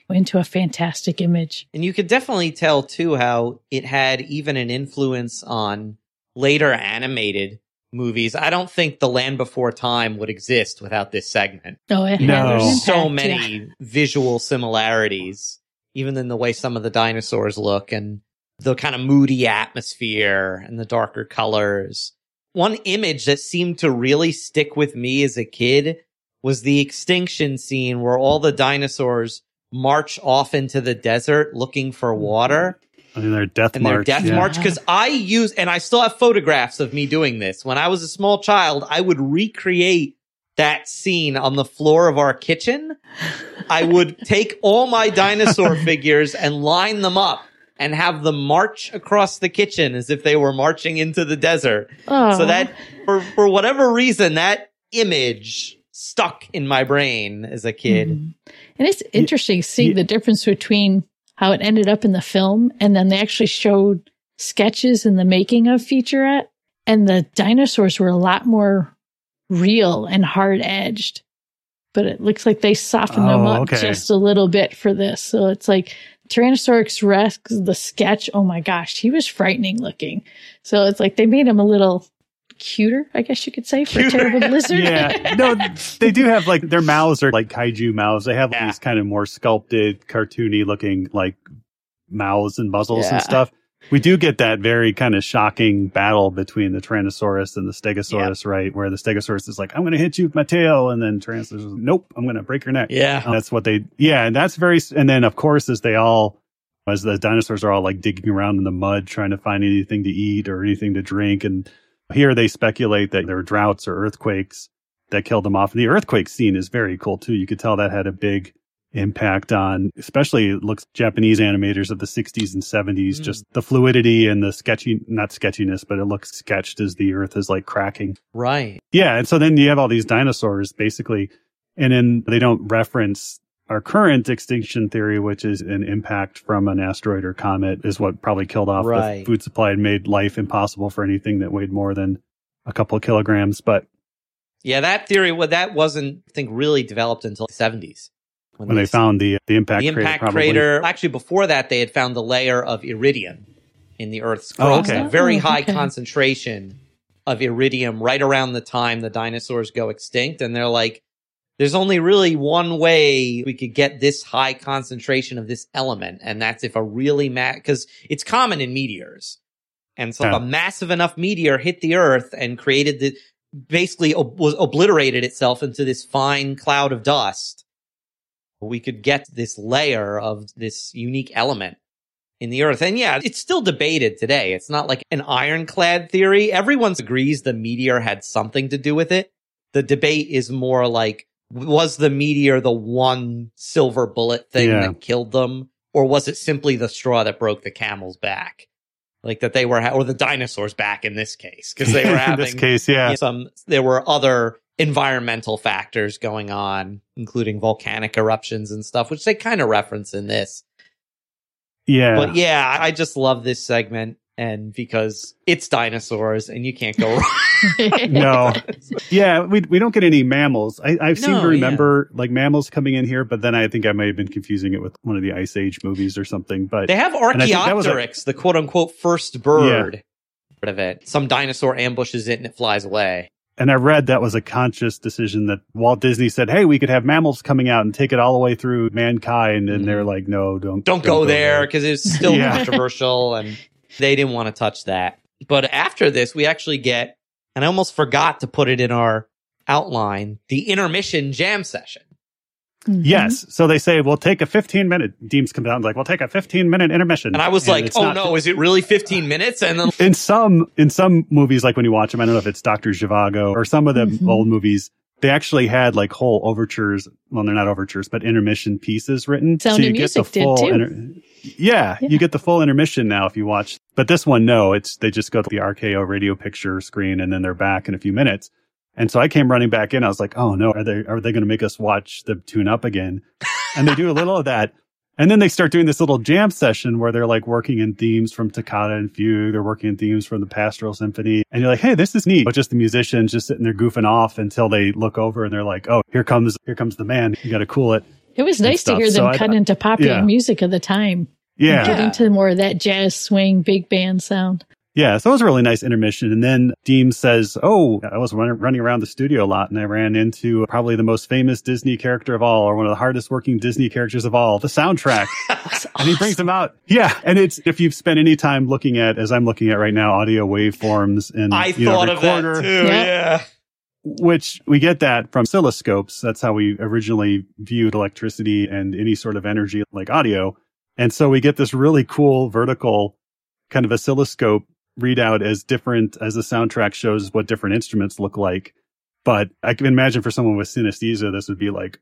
into a fantastic image. And you could definitely tell too how it had even an influence on later animated movies. I don't think The Land Before Time would exist without this segment. Oh, it No. an There's so many yeah. visual similarities, even in the way some of the dinosaurs look and the kind of moody atmosphere and the darker colors. One image that seemed to really stick with me as a kid was the extinction scene where all the dinosaurs march off into the desert looking for water I mean, their death and their death yeah. march because I use and I still have photographs of me doing this. When I was a small child, I would recreate that scene on the floor of our kitchen. I would take all my dinosaur figures and line them up and have them march across the kitchen as if they were marching into the desert. Oh, So that for for whatever reason that image stuck in my brain as a kid. Mhm. And it's interesting seeing ye- the difference between how it ended up in the film and then they actually showed sketches in the making of featurette and the dinosaurs were a lot more real and hard edged. But it looks like they softened them Oh, up okay. just a little bit for this. So it's like Tyrannosaurus Rex, the sketch, oh my gosh, he was frightening looking. So it's like they made him a little cuter, I guess you could say, for a Cuter. terrible lizard. yeah, no, they do have like their mouths are like kaiju mouths. They have Yeah. these kind of more sculpted, cartoony looking like mouths and muzzles Yeah. and stuff. We do get that very kind of shocking battle between the Tyrannosaurus and the Stegosaurus, right? Where the Stegosaurus is like, "I'm going to hit you with my tail," and then Tyrannosaurus is, "Nope, I'm going to break your neck." Yeah. And that's what they, yeah, and that's very, and then of course, as they all, as the dinosaurs are all like digging around in the mud trying to find anything to eat or anything to drink. And here they speculate that there were droughts or earthquakes that killed them off. And the earthquake scene is very cool too. You could tell that had a big impact on, especially it looks Japanese animators of the 60s and 70s, Mm. just the fluidity and the sketchy, not sketchiness, but it looks sketched as the earth is like cracking. Right. Yeah, and so then you have all these dinosaurs basically, and then they don't reference our current extinction theory, which is an impact from an asteroid or comet, is what probably killed off Right. the food supply and made life impossible for anything that weighed more than a couple of kilograms. But Yeah, that theory well, that wasn't I think really developed until the 70s. when they found the the impact, the crater, impact probably. crater. Actually, before that, they had found the layer of iridium in the Earth's Oh, crust. okay. A very Oh, high okay. concentration of iridium right around the time the dinosaurs go extinct. And they're like, there's only really one way we could get this high concentration of this element, and that's if a really ma because it's common in meteors. And so if a massive enough meteor hit the earth and created the basically ob- was obliterated itself into this fine cloud of dust, we could get this layer of this unique element in the earth. And yeah, it's still debated today. It's not like an ironclad theory. Everyone agrees the meteor had something to do with it. The debate is more like, was the meteor the one silver bullet thing Yeah. that killed them? Or was it simply the straw that broke the camel's back? Like that they were, ha- or the dinosaur's back in this case, because they were in having this case, yeah. some there were other environmental factors going on including volcanic eruptions and stuff which they kind of reference in this Yeah. but yeah i just love this segment and because it's dinosaurs and you can't go wrong no. Yeah, we we don't get any mammals. I, I seem No, to remember like mammals coming in here, but then I think I might have been confusing it with one of the Ice Age movies or something. But they have I think that was a- archaeopteryx the quote unquote first bird part of it some dinosaur ambushes it and it flies away and I read that was a conscious decision that Walt Disney said, "Hey, we could have mammals coming out and take it all the way through mankind," and they're like, "No, don't Mm-hmm. don't, go, there because it's still Yeah. controversial and they didn't want to touch that. But after this, we actually get, and I almost forgot to put it in our outline, the intermission jam session. Mhm. Yes. So they say, we'll take a 15 minute, Deems comes out and like, we'll take a 15 minute intermission. And I was like, oh not- no, is it really 15 minutes? And then In some, in some movies, like when you watch them, I don't know if it's Dr. Zhivago or some of the Mhm. old movies, they actually had like whole overtures. Well, they're not overtures, but intermission pieces written. Sound of Music did too. inter- yeah, Yeah. you get the full intermission now if you watch. But this one, no, it's, they just go to the RKO radio picture screen and then they're back in a few minutes. And so I came running back in. I was like, oh no, are they, are they going to make us watch the tune up again? And they do a little of that. And then they start doing this little jam session where they're like working in themes from Toccata and Fugue. They're working in themes from the Pastoral Symphony. And you're like, hey, this is neat. But just the musicians just sitting there goofing off until they look over and they're like, oh, here comes, here comes the man. You got to cool it. It was nice to hear them I cut thought- into popular yeah. music of the time. Yeah. Get to more of that jazz swing, big band sound. Yeah, so it was a really nice intermission. And then Deem says, Oh, I was running, running around the studio a lot and I ran into probably the most famous Disney character of all, or one of the hardest working Disney characters of all, the soundtrack. and he brings them out. Yeah. And it's, if you've spent any time looking at, as I'm looking at right now, audio waveforms and, I you know, thought of that recorder, too. Yeah. Yeah. which we get that from oscilloscopes. That's how we originally viewed electricity and any sort of energy like audio. And so we get this really cool vertical kind of oscilloscope readout as different as the soundtrack shows what different instruments look like. But I can imagine for someone with synesthesia, this would be like,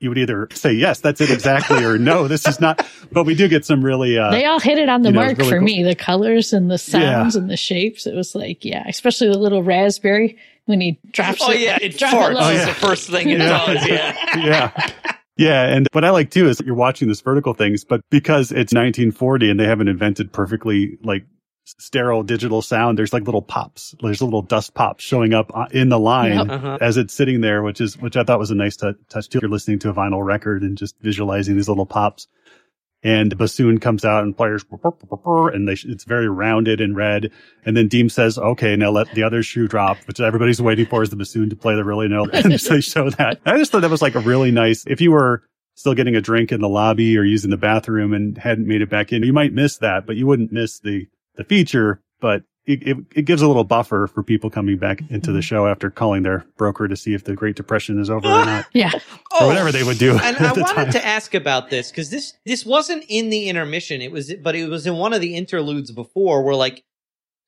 you would either say, yes, that's it exactly, or no, this is not. But we do get some really, uh, they all hit it on the you know, mark really for cool. me. The colors and the sounds and the shapes. It was like, yeah, especially the little raspberry when he drops Oh it. yeah, it drop farts. low. Oh, is yeah. the first thing it Yeah. does. Yeah. yeah. Yeah. And what I like too is you're watching this vertical things, but because it's 1940 and they haven't invented perfectly like sterile digital sound, there's like little pops. There's a little dust pops showing up uh, in the line Yep. Uh-huh. as it's sitting there, which is, which I thought was a nice tou- touch too. You're listening to a vinyl record and just visualizing these little pops. And the bassoon comes out and players, and they, it's very rounded and red. And then Deem says, okay, now let the other shoe drop, which everybody's waiting for is the bassoon to play the really note. And so they show that. I just thought that was like a really nice, if you were still getting a drink in the lobby or using the bathroom and hadn't made it back in, you might miss that, but you wouldn't miss the, the feature, but it, it, it gives a little buffer for people coming back into the mm-hmm. show after calling their broker to see if the Great Depression is over or not, Yeah. or whatever they would do. Oh, and I the wanted time. to ask about this because this this wasn't in the intermission. It was, but it was in one of the interludes before, where like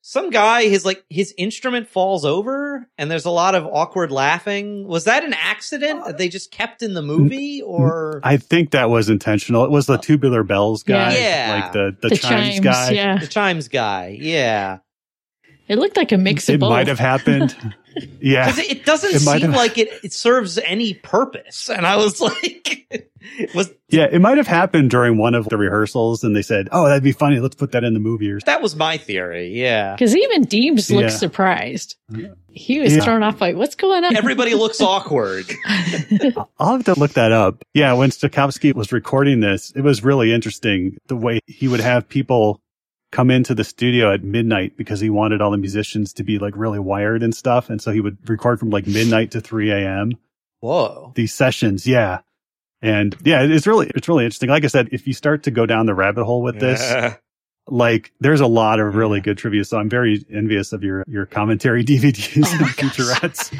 some guy, his like his instrument falls over, and there's a lot of awkward laughing. Was that an accident that they just kept in the movie, or I think that was intentional. It was the tubular bells guy, Yeah. like the, the, The, chimes, chimes. guy. Yeah. the chimes guy? Yeah, It looked like a mix of It both. might have happened. yeah. because it, it doesn't It seem have- like it, it serves any purpose. And I was like, was Yeah. It might have happened during one of the rehearsals and they said, Oh, that'd be funny. Let's put that in the movie or that was my theory? Yeah. Because even Deems looked Yeah. surprised. He was Yeah. thrown off by what's going on. Everybody looks awkward. I'll have to look that up. Yeah, when Stokowski was recording this, it was really interesting the way he would have people come into the studio at midnight because he wanted all the musicians to be like really wired and stuff. And so he would record from like midnight to 3 a.m. Whoa. these sessions. Yeah. And yeah, it's really, it's really interesting. Like I said, if you start to go down the rabbit hole with this, Yeah. like there's a lot of really Yeah. good trivia. So I'm very envious of your, your commentary DVDs Oh my and featurettes.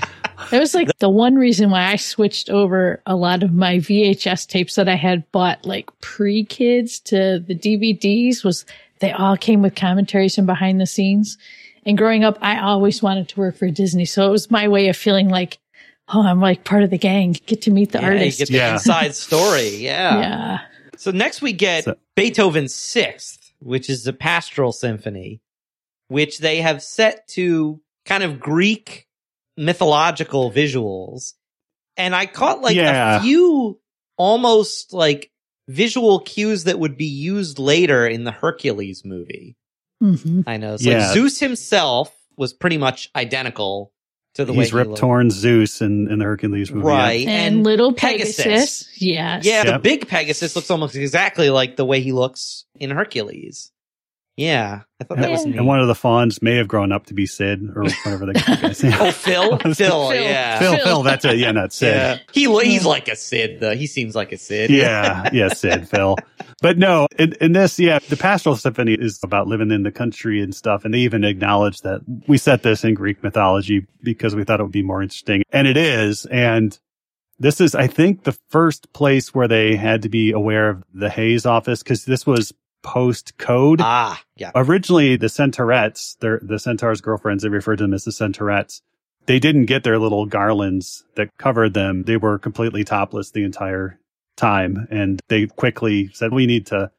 It was like the one reason why I switched over a lot of my VHS tapes that I had bought like pre kids to the DVDs was they all came with commentaries and behind the scenes. And growing up, I always wanted to work for Disney. So it was my way of feeling like, oh, I'm like part of the gang, get to meet the Yeah, artist. get the Yeah. inside story. Yeah. yeah. So next we get So- Beethoven's Sixth, which is the Pastoral Symphony, which they have set to kind of Greek mythological visuals. And I caught like Yeah. a few almost like visual cues that would be used later in the Hercules movie. hmm I know. So Yeah. like Zeus himself was pretty much identical to the way He's he Rip looked. Torn Zeus in, in the Hercules movie. yeah. Right. And, little Pegasus. Pegasus. Yes. Yeah, the big Pegasus looks almost exactly like the way he looks in Hercules. Yeah, I thought that was Yeah. neat. And one of the fawns may have grown up to be Sid or whatever the guy's name. oh, Phil, Phil, Phil. yeah, Phil, Phil. Phil, that's it. Yeah, not Sid. yeah. He lo- he's mm. like a Sid though. He seems like a Sid. yeah, yeah, Sid, Phil. But no, in, in this, yeah, the Pastoral Symphony is about living in the country and stuff. And they even acknowledge that we set this in Greek mythology because we thought it would be more interesting. And it is. And this is, I think, the first place where they had to be aware of the Hays office because this was post code. Ah, yeah. Originally, the Centaurettes, the Centaur's girlfriends, they referred to them as the Centaurettes. They didn't get their little garlands that covered them. They were completely topless the entire time. And they quickly said, we need to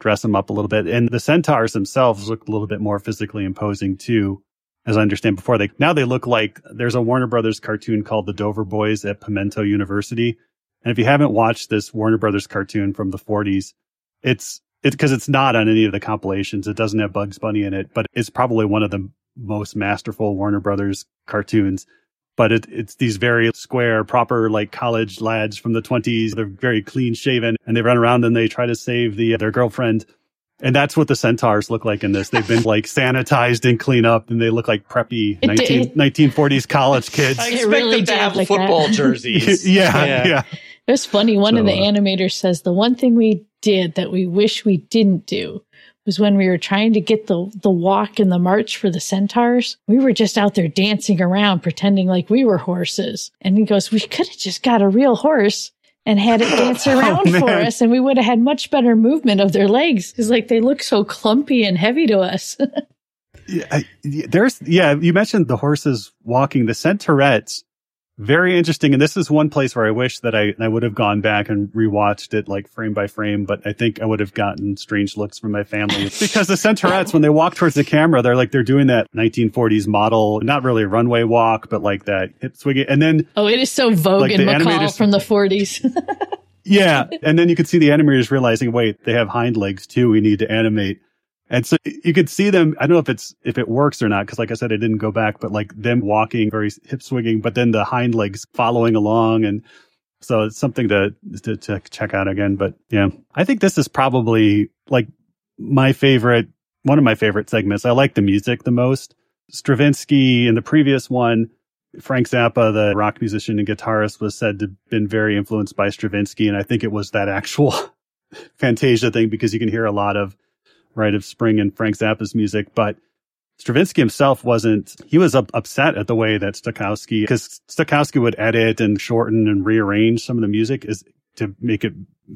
dress them up a little bit. And the centaurs themselves looked a little bit more physically imposing too, as I understand before. They, now they look like there's a Warner Brothers cartoon called the Dover Boys at Pimento University. And if you haven't watched this Warner Brothers cartoon from the 40s, it's, it's because it's not on any of the compilations. It doesn't have Bugs Bunny in it, but it's probably one of the most masterful Warner Brothers cartoons. But it, it's these very square, proper, like college lads from the twenties. They're very clean shaven and they run around and they try to save the, their girlfriend. And that's what the centaurs look like in this. They've been like sanitized and cleaned up and they look like preppy 19, 1940s college kids. I expect really them to have like football that. jerseys. yeah, yeah. It was funny. One of the uh, animators says the one thing we did that we wish we didn't do was when we were trying to get the the walk and the march for the centaurs. We were just out there dancing around, pretending like we were horses. And he goes, "We could have just got a real horse." And had it dance Oh, around for us, and we would have had much better movement of their legs. It's like they look so clumpy and heavy to us. Yeah, I- there's yeah. You mentioned the horses walking the centaurettes. Very interesting, and this is one place where I wish that I I would have gone back and rewatched it like frame by frame. But I think I would have gotten strange looks from my family because the centaurettes, when they walk towards the camera, they're like they're doing that 1940s model, not really a runway walk, but like that hip swinging, and then oh, it is so Vogue Like and McCall from the 40s. Yeah. And then you could see the animators realizing, wait, they have hind legs too. We need to animate. And so you could see them. I don't know if it's, if it works or not. Cause like I said, I didn't go back, but like them walking very hip swinging, but then the hind legs following along. And so it's something to, to, to check out again. But yeah, I think this is probably like my favorite, one of my favorite segments. I like the music the most. Stravinsky in the previous one, Frank Zappa, the rock musician and guitarist, was said to have been very influenced by Stravinsky. And I think it was that actual Fantasia thing because you can hear a lot of Rite of Spring and Frank Zappa's music. But Stravinsky himself wasn't, he was up, upset at the way that Stokowski, because Stokowski would edit and shorten and rearrange some of the music is to make it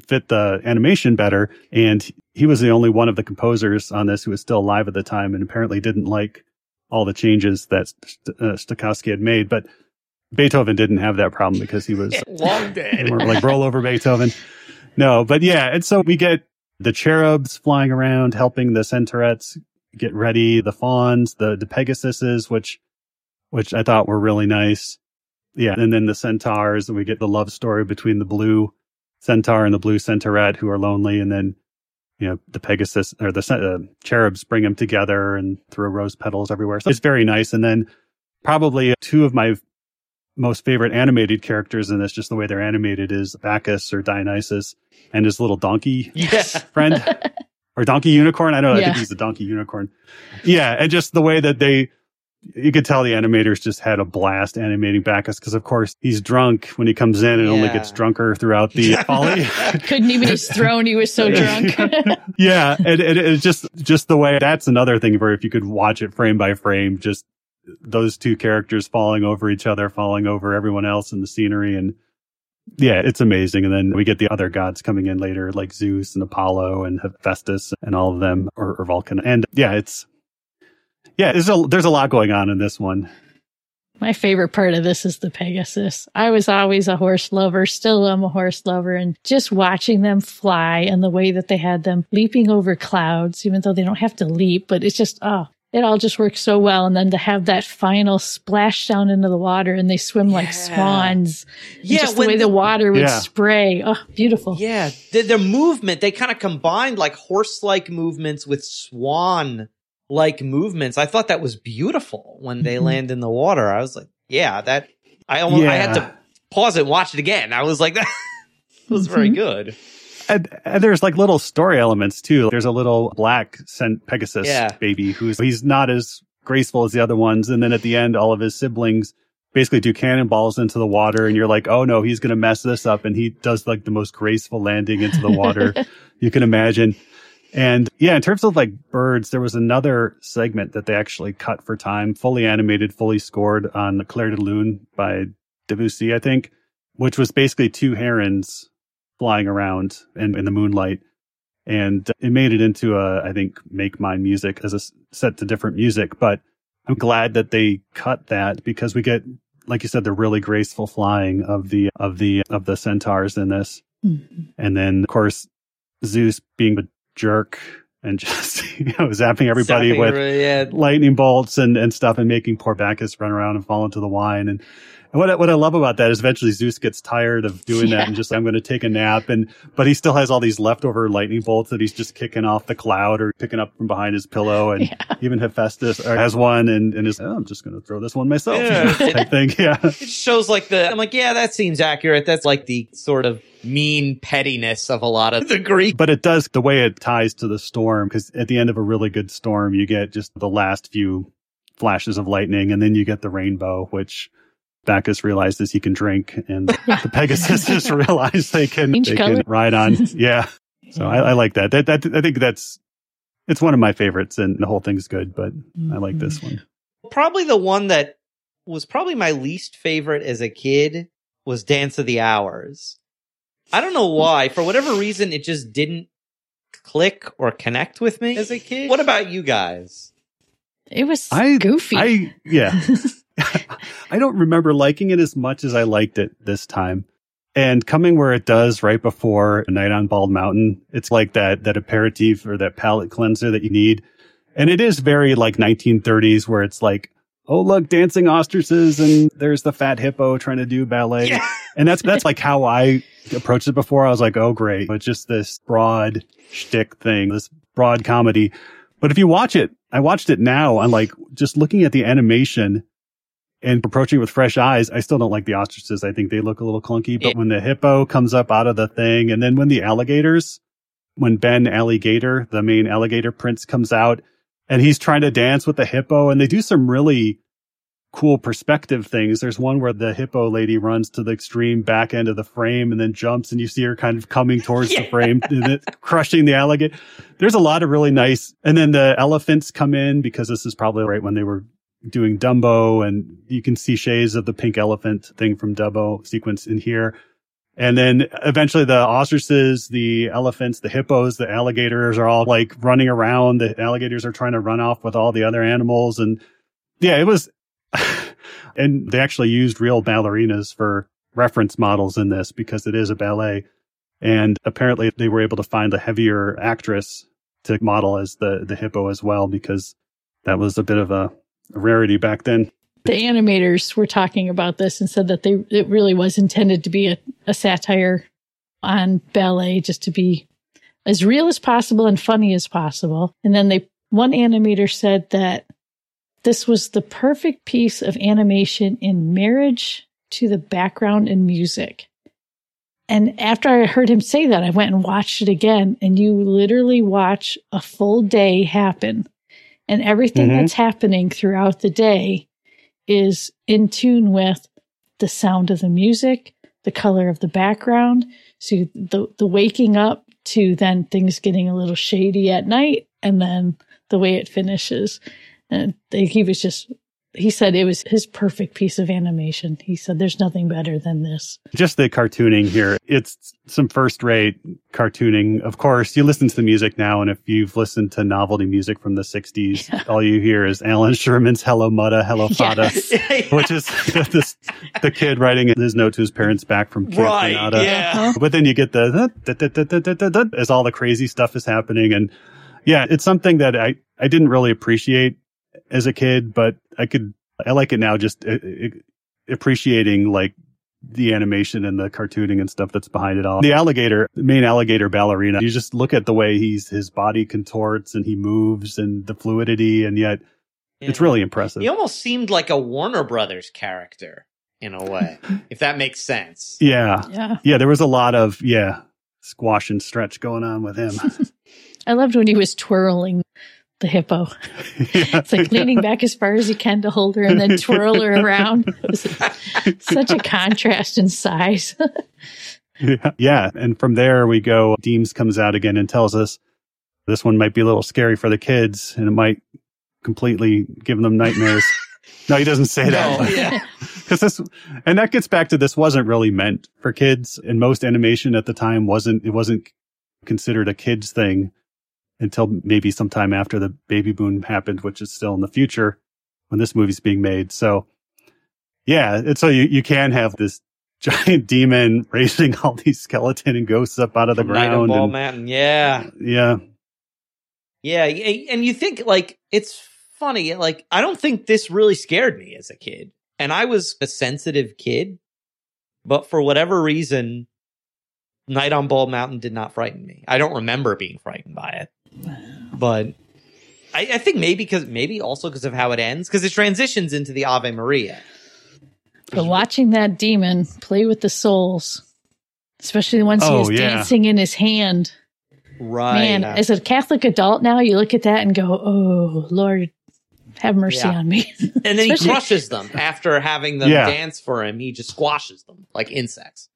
fit the animation better. And he was the only one of the composers on this who was still alive at the time and apparently didn't like all the changes that St- uh, Stokowski had made. But Beethoven didn't have that problem because he was Long dead. like roll over Beethoven. No, but yeah. And so we get the cherubs flying around, helping the centaurettes get ready, the fawns, the, the pegasuses, which, which I thought were really nice. Yeah. And then the centaurs, and we get the love story between the blue centaur and the blue centaurette who are lonely. And then, you know, the Pegasus or the uh, cherubs bring them together and throw rose petals everywhere. So it's very nice. And then probably two of my most favorite animated characters in this, just the way they're animated, is Bacchus or Dionysus and his little donkey Yes. friend or donkey unicorn. I don't know. I think he's a donkey unicorn. Yeah. And just the way that they, you could tell the animators just had a blast animating Bacchus because, of course, he's drunk when he comes in and only gets drunker throughout the folly. Couldn't even his throne. He was so drunk. yeah, and, and it's just just the way. That's another thing where if you could watch it frame by frame, just those two characters falling over each other, falling over everyone else in the scenery, and yeah, it's amazing. And then we get the other gods coming in later, like Zeus and Apollo and Hephaestus and all of them, or, or Vulcan. And yeah, it's yeah, there's a there's a lot going on in this one. My favorite part of this is the Pegasus. I was always a horse lover, still am a horse lover, and just watching them fly and the way that they had them leaping over clouds, even though they don't have to leap, but it's just, oh, it all just works so well. And then to have that final splash down into the water and they swim like swans. Yeah, just the way the, the- water would Yeah. spray. Oh, beautiful. Yeah, the, their movement, they kind of combined like horse-like movements with swan-like movements. I thought that was beautiful when they Mhm. land in the water. I was like, yeah, that I almost I had to pause it and watch it again. I was like, that was very Mhm. good. And, and there's like little story elements too. There's a little black sent Pegasus Yeah. baby who's he's not as graceful as the other ones. And then at the end, all of his siblings basically do cannonballs into the water, and you're like, oh no, he's gonna mess this up. And he does like the most graceful landing into the water you can imagine. And yeah, in terms of like birds, there was another segment that they actually cut for time, fully animated, fully scored on The Clair de Lune by Debussy, I think, which was basically two herons flying around in, in the moonlight. And it made it into a, I think, Make Mine music as a set to different music. But I'm glad that they cut that because we get, like you said, the really graceful flying of the, of the, of the centaurs in this. Mhm. And then, of course, Zeus being a jerk and just, you know, zapping everybody Zapping with everybody, yeah. lightning bolts and, and stuff and making poor Bacchus run around and fall into the wine. And, and what, I, what I love about that is eventually Zeus gets tired of doing that and just, I'm going to take a nap. And, but he still has all these leftover lightning bolts that he's just kicking off the cloud or picking up from behind his pillow. And Yeah. even Hephaestus uh, has one and, and is, oh, I'm just going to throw this one myself Yeah. type thing. Yeah. It shows like the I'm like, yeah, that seems accurate. That's like the sort of mean pettiness of a lot of the Greek. But it does the way it ties to the storm because at the end of a really good storm, you get just the last few flashes of lightning and then you get the rainbow, which Bacchus realizes he can drink and the Pegasus just realize they can, Change they color. can ride on. Yeah. So I, I like that. That, that. I think that's, it's one of my favorites and the whole thing's good, but I like this mm-hmm. one. Probably the one that was probably my least favorite as a kid was Dance of the Hours. I don't know why. For whatever reason, it just didn't click or connect with me as a kid. What about you guys? It was I- goofy. I, yeah. I don't remember liking it as much as I liked it this time. And coming where it does right before A Night on Bald Mountain, it's like that, that aperitif or that palate cleanser that you need. And it is very like 1930s where it's like, oh, look, dancing ostriches and there's the fat hippo trying to do ballet. Yeah. And that's, that's like how I approached it before. I was like, oh, great. It's just this broad shtick thing, this broad comedy. But if you watch it, I watched it now. I'm like just looking at the animation and approaching it with fresh eyes. I still don't like the ostriches. I think they look a little clunky, but Yeah. when the hippo comes up out of the thing and then when the alligators, when Ben Ali Gator, the main alligator prince comes out and he's trying to dance with the hippo and they do some really cool perspective things. There's one where the hippo lady runs to the extreme back end of the frame and then jumps and you see her kind of coming towards the frame crushing the alligator. There's a lot of really nice. And then the elephants come in because this is probably right when they were doing Dumbo and you can see shades of the pink elephant thing from Dumbo sequence in here. And then eventually the ostriches, the elephants, the hippos, the alligators are all like running around. The alligators are trying to run off with all the other animals. And yeah, it was, and they actually used real ballerinas for reference models in this because it is a ballet. And apparently they were able to find a heavier actress to model as the, the hippo as well, because that was a bit of a, rarity back then. the animators were talking about this and said that they it really was intended to be a, a satire on ballet just to be as real as possible and funny as possible. And then they one animator said that this was the perfect piece of animation in marriage to the background and music. And after i heard him say that i went and watched it again and you literally watch a full day happen And everything Mhm. that's happening throughout the day is in tune with the sound of the music, the color of the background. So the, the waking up to then things getting a little shady at night and then the way it finishes. And he was just, he said it was his perfect piece of animation. He said there's nothing better than this. Just the cartooning here. It's some first rate cartooning. Of course, you listen to the music now, and if you've listened to novelty music from the 60s, all you hear is Allan Sherman's Hello Muddah, Hello Faddah. Yes. Which is this, the kid writing his note to his parents back from Camp right. Granada. Yeah. Uh-huh. But then you get the da- da- da- da- da- da- da- as all the crazy stuff is happening. And yeah, it's something that I, I didn't really appreciate as a kid, but I could, I like it now just uh, uh, appreciating like the animation and the cartooning and stuff that's behind it all. The alligator, the main alligator ballerina, you just look at the way he's, his body contorts and he moves and the fluidity. And yet it's really impressive. He almost seemed like a Warner Brothers character in a way, if that makes sense. Yeah. Yeah. Yeah. There was a lot of, yeah, squash and stretch going on with him. I loved when he was twirling the hippo. It's like leaning back as far as he can to hold her and then twirl her around. Such a contrast in size. Yeah. yeah. And from there we go, Deems comes out again and tells us this one might be a little scary for the kids and it might completely give them nightmares. no, he doesn't say that. No, but- yeah. Cause this, and that gets back to this wasn't really meant for kids and most animation at the time wasn't, it wasn't considered a kids thing until maybe sometime after the baby boom happened, which is still in the future when this movie's being made. So yeah, and so you, you can have this giant demon raising all these skeleton and ghosts up out of the From Night on ground. Ball and- Mountain. Yeah. yeah. Yeah. And you think, like, it's funny. Like, I don't think this really scared me as a kid. And I was a sensitive kid, but for whatever reason, Night on Bald Mountain did not frighten me. I don't remember being frightened by it. But I, I think maybe because, maybe also because of how it ends, because it transitions into the Ave Maria. But watching that demon play with the souls, especially the ones he Oh, was yeah. dancing in his hand. Right. Man, as a Catholic adult now, you look at that and go, "Oh Lord, have mercy Yeah. on me." and then he crushes them after having them Yeah. dance for him. He just squashes them like insects.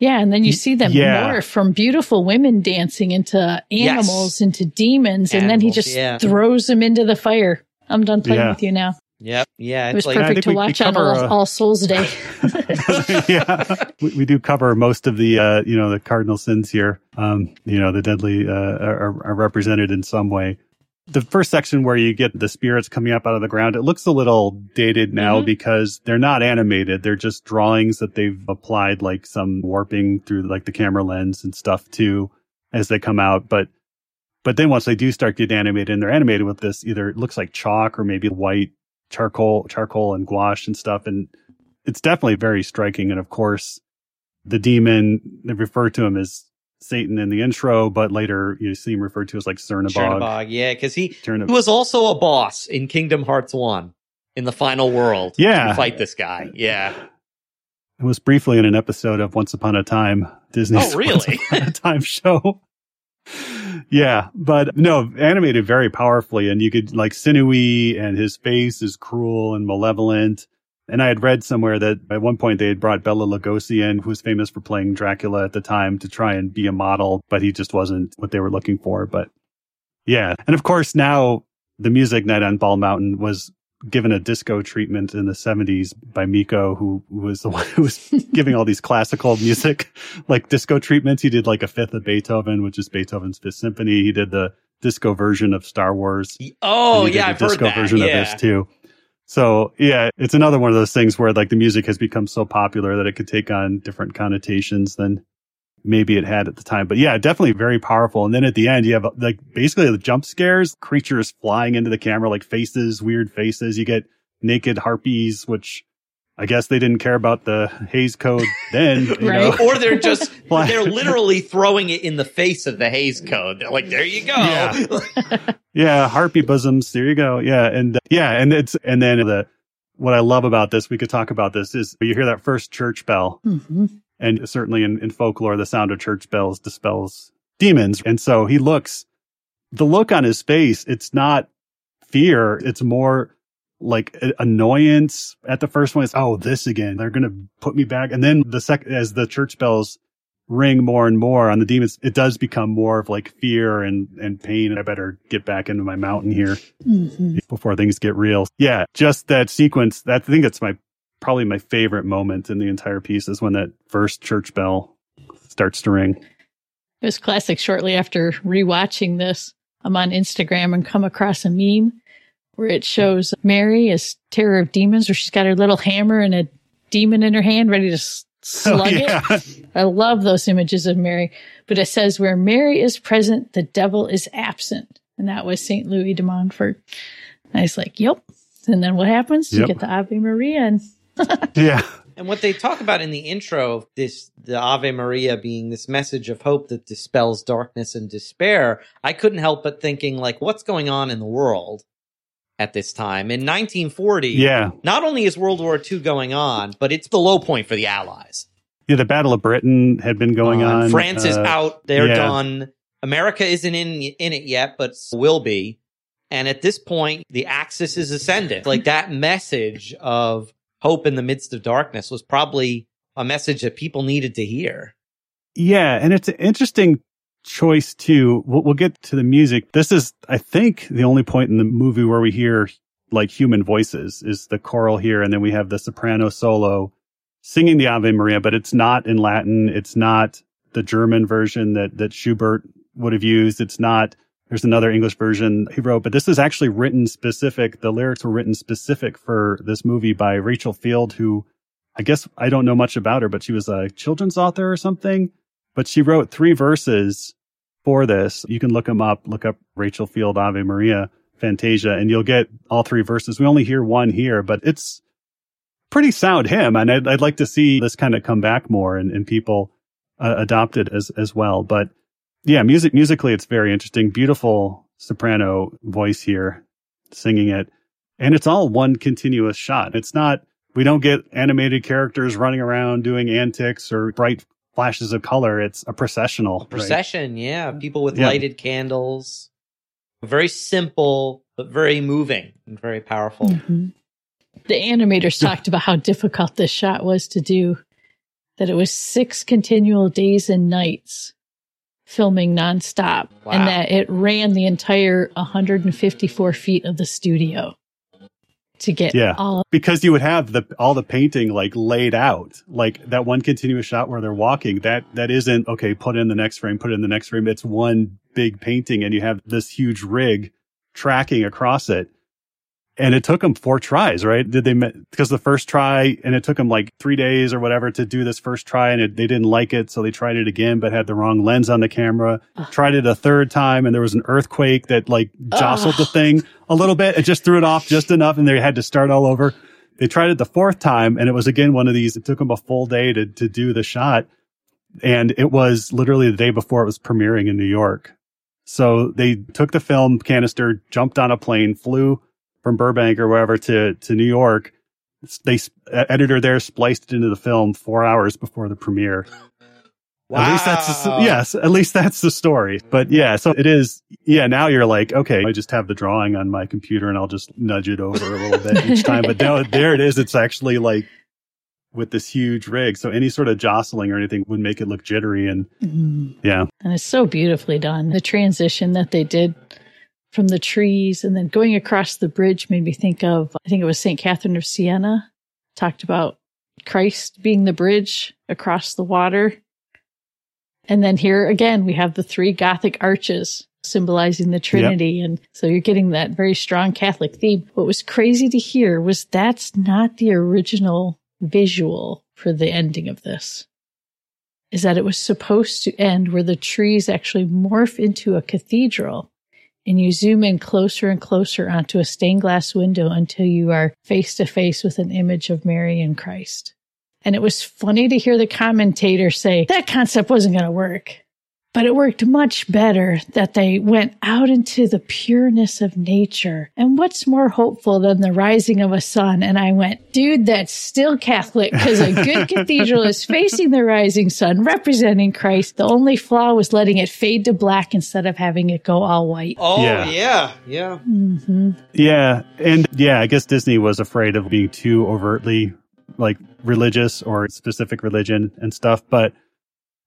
Yeah, and then you see them Yeah. morph from beautiful women dancing into animals, into demons, and then he just yeah. throws them into the fire. I'm done playing Yeah. with you now. Yep. Yeah. It was like, perfect to watch on All, uh, All Souls Day. yeah, we, we do cover most of the, uh, you know, the cardinal sins here. Um, you know, the deadly, uh, are, are represented in some way. The first section where you get the spirits coming up out of the ground, it looks a little dated now Mhm. because they're not animated. They're just drawings that they've applied like some warping through like the camera lens and stuff too as they come out. But, but then once they do start getting animated and they're animated with this, either it looks like chalk or maybe white charcoal, charcoal and gouache and stuff. And it's definitely very striking. And of course, the demon, they refer to him as Satan in the intro, but later you see him referred to as like Cernabog. Chernabog, yeah, because he, Chernab- he was also a boss in Kingdom Hearts 1 in the final world. Yeah. Fight this guy. Yeah. It was briefly in an episode of Once Upon a Time, Disney's Oh, really? Once Upon a Time show. yeah, but no, animated very powerfully and you could like sinewy and his face is cruel and malevolent. And I had read somewhere that at one point they had brought Bela Lugosi in, who was famous for playing Dracula at the time to try and be a model, but he just wasn't what they were looking for. But yeah. And of course now the music Night on Bald Mountain was given a disco treatment in the 70s by Meco, who, was the one who was giving all these classical music, like disco treatments. He did like a fifth of Beethoven, which is Beethoven's fifth symphony. He did the disco version of Star Wars. Oh, yeah, I've heard disco that. version yeah. of this too. So yeah, it's another one of those things where like the music has become so popular that it could take on different connotations than maybe it had at the time. But yeah, definitely very powerful. And then at the end, you have like basically the jump scares, creatures flying into the camera, like faces, weird faces. You get naked harpies, which I guess they didn't care about the Hays Code then. You Right. know? Or they're just they're literally throwing it in the face of the Hays Code. They're like, there you go. Yeah. Yeah, harpy bosoms. There you go. Yeah, and uh, yeah, and it's and then the what I love about this, we could talk about this is you hear that first church bell, hmm and certainly in, in folklore, the sound of church bells dispels demons, and so he looks. The look on his face, it's not fear. It's more like annoyance at the first one. It's, oh, this again. They're going to put me back. And then the second, as the church bells ring more and more on the demons, it does become more of like fear and, and pain. I better get back into my mountain here mm-hmm. before things get real. Yeah. Just that sequence. That, I think that's my, probably my favorite moment in the entire piece is when that first church bell starts to ring. It was classic. Shortly after rewatching this, I'm on Instagram and come across a meme where it shows Mary as terror of demons, where she's got her little hammer and a demon in her hand ready to oh, slug oh, yeah. it. I love those images of Mary. But it says, where Mary is present, the devil is absent. And that was St. Louis de Montfort. And I was like, yep. And then what happens? Yep. You get the Ave Maria and yeah. And what they talk about in the intro, this the Ave Maria being this message of hope that dispels darkness and despair, I couldn't help but thinking like, what's going on in the world at this time in 1940? Yeah. Not only is World War II going on, but it's the low point for the Allies. Yeah, the Battle of Britain had been going uh, on. France uh, is out; they're yeah. done. America isn't in in it yet, but will be. And at this point, the Axis is ascendant. Like that message of hope in the midst of darkness was probably a message that people needed to hear. Yeah. And it's an interesting choice too. We'll, we'll, get to the music. This is, I think, the only point in the movie where we hear like human voices is the choral here. And then we have the soprano solo singing the Ave Maria, but it's not in Latin. It's not the German version that, that Schubert would have used. It's not there's another English version he wrote, but this is actually written specific. The lyrics were written specific for this movie by Rachel Field, who I guess I don't know much about her, but she was a children's author or something. But she wrote three verses for this. You can look them up, look up Rachel Field Ave Maria Fantasia, and you'll get all three verses. We only hear one here, but it's pretty sound hymn. And I'd, I'd like to see this kind of come back more and, and people uh, adopt it as, as well. But yeah, music musically, it's very interesting. Beautiful soprano voice here singing it. And it's all one continuous shot. It's not, we don't get animated characters running around doing antics or bright flashes of color. It's a processional. A procession, right? yeah. People with yeah. lighted candles. Very simple, but very moving and very powerful. Mm-hmm. The animators talked about how difficult this shot was to do, that it was six continual days and nights filming nonstop wow. and that it ran the entire 154 feet of the studio to get yeah. all because you would have the all the painting like laid out like that one continuous shot where they're walking that that isn't okay put in the next frame put in the next frame. It's one big painting and you have this huge rig tracking across it and it took them four tries, right? Did they, because the first try, and it took them like three days or whatever to do this first try and it, they didn't like it. So they tried it again, but had the wrong lens on the camera, tried it a third time and there was an earthquake that like jostled the thing a little bit. It just threw it off just enough and they had to start all over. They tried it the fourth time and it was again one of these. It took them a full day to, to do the shot. And it was literally the day before it was premiering in New York. So they took the film canister, jumped on a plane, flew from Burbank or wherever to, to New York. They editor there spliced it into the film four hours before the premiere. Wow. At least that's the, yes, at least that's the story. But yeah, so it is. Yeah, now you're like, okay, I just have the drawing on my computer and I'll just nudge it over a little bit each time. But now there it is. It's actually like with this huge rig. So any sort of jostling or anything would make it look jittery and mm. yeah. And it's so beautifully done. The transition that they did from the trees and then going across the bridge made me think of I think it was St. Catherine of Siena talked about Christ being the bridge across the water. And then here again we have the three Gothic arches symbolizing the Trinity. Yep. And so you're getting that very strong Catholic theme. What was crazy to hear was that's not the original visual for the ending of this. Is that it was supposed to end where the trees actually morph into a cathedral and you zoom in closer and closer onto a stained glass window until you are face to face with an image of Mary and Christ. And it was funny to hear the commentator say that concept wasn't going to work. But it worked much better that they went out into the pureness of nature. And what's more hopeful than the rising of a sun? And I went, dude, that's still Catholic because a good cathedral is facing the rising sun, representing Christ. The only flaw was letting it fade to black instead of having it go all white. Oh Yeah. yeah, yeah. hmm Yeah, and yeah, I guess Disney was afraid of being too overtly like religious or specific religion and stuff, but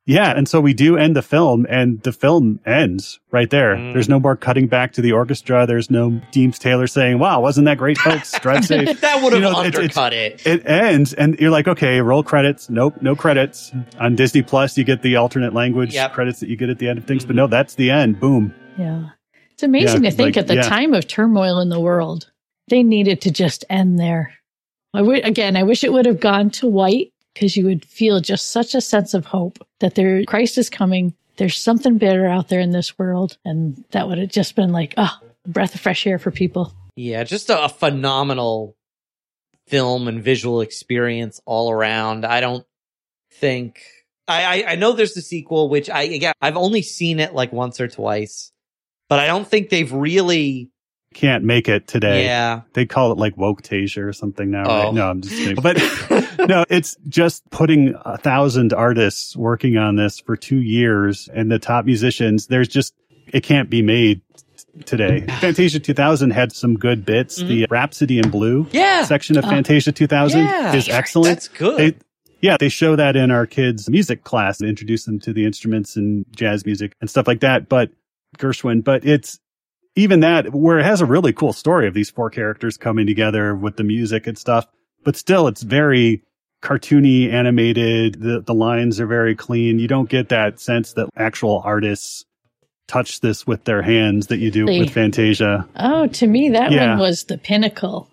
yeah, and so we do end the film and the film ends right there. Mm. There's no more cutting back to the orchestra. There's no Deems Taylor saying, "Wow, wasn't that great, folks? Drive safe." That would have You know, it's- it's- undercut it. it ends and you're like, okay, roll credits. Nope, no credits. On Disney Plus, you get the alternate language Yep. credits that you get at the end of things, but no, that's the end. Boom. Yeah. It's amazing Yeah, to think like, at the yeah. time of turmoil in the world, they needed to just end there. I w- again, I wish it would have gone to white because you would feel just such a sense of hope that there, Christ is coming. There's something better out there in this world. And that would have just been like, oh, breath of fresh air for people. Yeah, just a, a phenomenal film and visual experience all around. I don't think I, I I know there's the sequel, which I again I've only seen it like once or twice, but I don't think they've really. Can't make it today. Yeah, They call it like woke Tasia or something now. Oh. Right? No, I'm just kidding. But no, it's just putting a thousand artists working on this for two years and the top musicians. There's just, it can't be made today. Fantasia 2000 had some good bits. The mm-hmm. Rhapsody in Blue yeah, section of Oh. Fantasia 2000 yeah, is excellent. That's good. They, yeah, they show that in our kids' music class and introduce them to the instruments and jazz music and stuff like that. But Gershwin, but it's even that where it has a really cool story of these four characters coming together with the music and stuff. But still, it's very cartoony, animated. The, the lines are very clean. You don't get that sense that actual artists touch this with their hands that you do with Fantasia. Oh, to me, that Yeah. one was the pinnacle.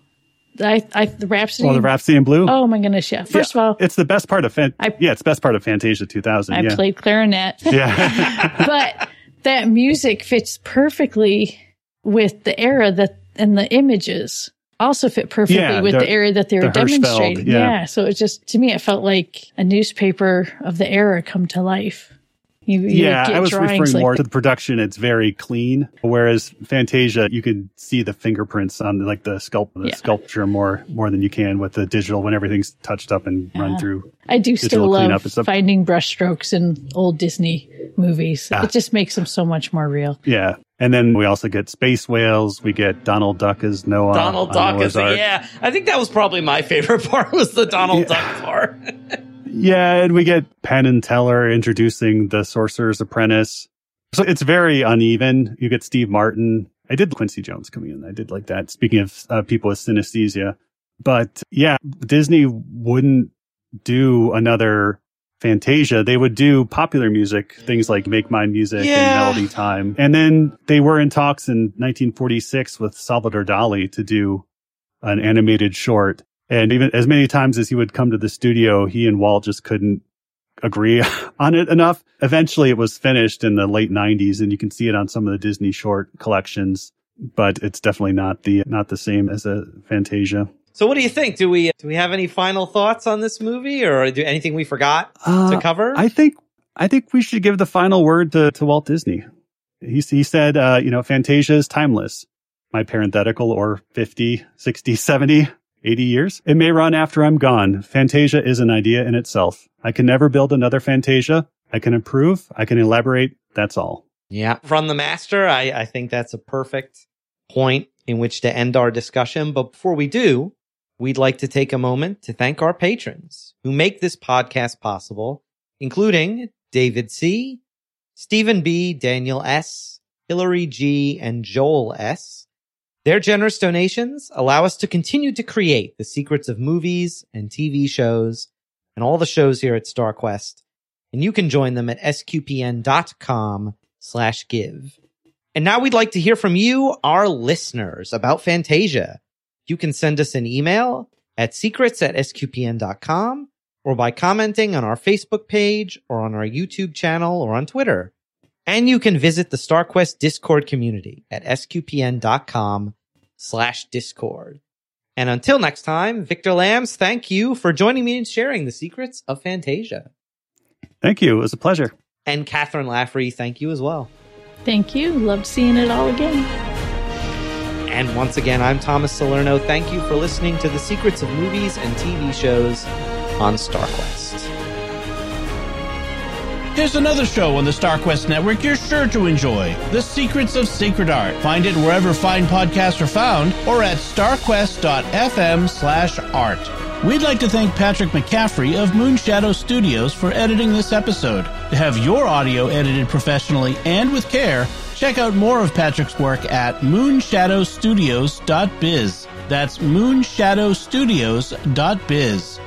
I, I, the Rhapsody. Well, the Rhapsody in Blue. oh my goodness. Yeah. First of all, It's the best part of Fan- I- yeah, it's the best part of Fantasia 2000. I yeah. played clarinet. yeah. but that music fits perfectly with the era that and the images also fit perfectly Yeah, with the- the, era that they were the demonstrating. yeah. So it just to me it felt like a newspaper of the era come to life. You, you yeah, get I was referring like more to the production. It's very clean, whereas Fantasia, you can see the fingerprints on like the sculpt, the Yeah. sculpture more more than you can with the digital when everything's touched up and run through. I do still love finding brushstrokes in old Disney movies. Ah. It just makes them so much more real. Yeah, and then we also get space whales. We get Donald Duck as Noah. Donald Duck is yeah. I think that was probably my favorite part was the Donald Yeah. Duck part. Yeah, and we get Penn and Teller introducing the Sorcerer's Apprentice. So it's very uneven. You get Steve Martin. I did Quincy Jones coming in. I did like that. Speaking of uh, people with synesthesia, but yeah, Disney wouldn't do another Fantasia. They would do popular music, things like Make Mine Music Yeah. and Melody Time. And then they were in talks in 1946 with Salvador Dali to do an animated short. And even as many times as he would come to the studio, he and Walt just couldn't agree on it enough. Eventually it was finished in the late 90s and you can see it on some of the Disney short collections, but it's definitely not the not the same as a Fantasia. So what do you think? Do we do we have any final thoughts on this movie or do anything we forgot Uh, to cover? I think I think we should give the final word to, to Walt Disney. He he said, uh, you know, Fantasia is timeless. My parenthetical or 50, 60, 70, 80 years. It may run after I'm gone. Fantasia is an idea in itself. I can never build another Fantasia. I can improve. I can elaborate. That's all. Yeah. From the master, I, I think that's a perfect point in which to end our discussion. But before we do, we'd like to take a moment to thank our patrons who make this podcast possible, including David C., Stephen B., Daniel S., Hillary G., and Joel S. Their generous donations allow us to continue to create the secrets of movies and TV shows and all the shows here at StarQuest. And you can join them at sqpn.com slash give. And now we'd like to hear from you, our listeners, about Fantasia. You can send us an email at secrets at sqpn.com or by commenting on our Facebook page or on our YouTube channel or on Twitter. And you can visit the StarQuest Discord community at sqpn.com slash discord. And until next time, Victor Lams, thank you for joining me and sharing the secrets of Fantasia. Thank you. It was a pleasure. And Kathryn Laffrey, thank you as well. Thank you. Loved seeing it all again. And once again, I'm Thomas Salerno. Thank you for listening to the secrets of movies and TV shows on StarQuest. Here's another show on the StarQuest Network you're sure to enjoy The Secrets of Sacred Art. Find it wherever fine podcasts are found or at starquest.fm slash art. We'd like to thank Patrick McCaffrey of Moonshadow Studios for editing this episode. To have your audio edited professionally and with care, check out more of Patrick's work at moonshadowstudios.biz. That's moonshadowstudios.biz.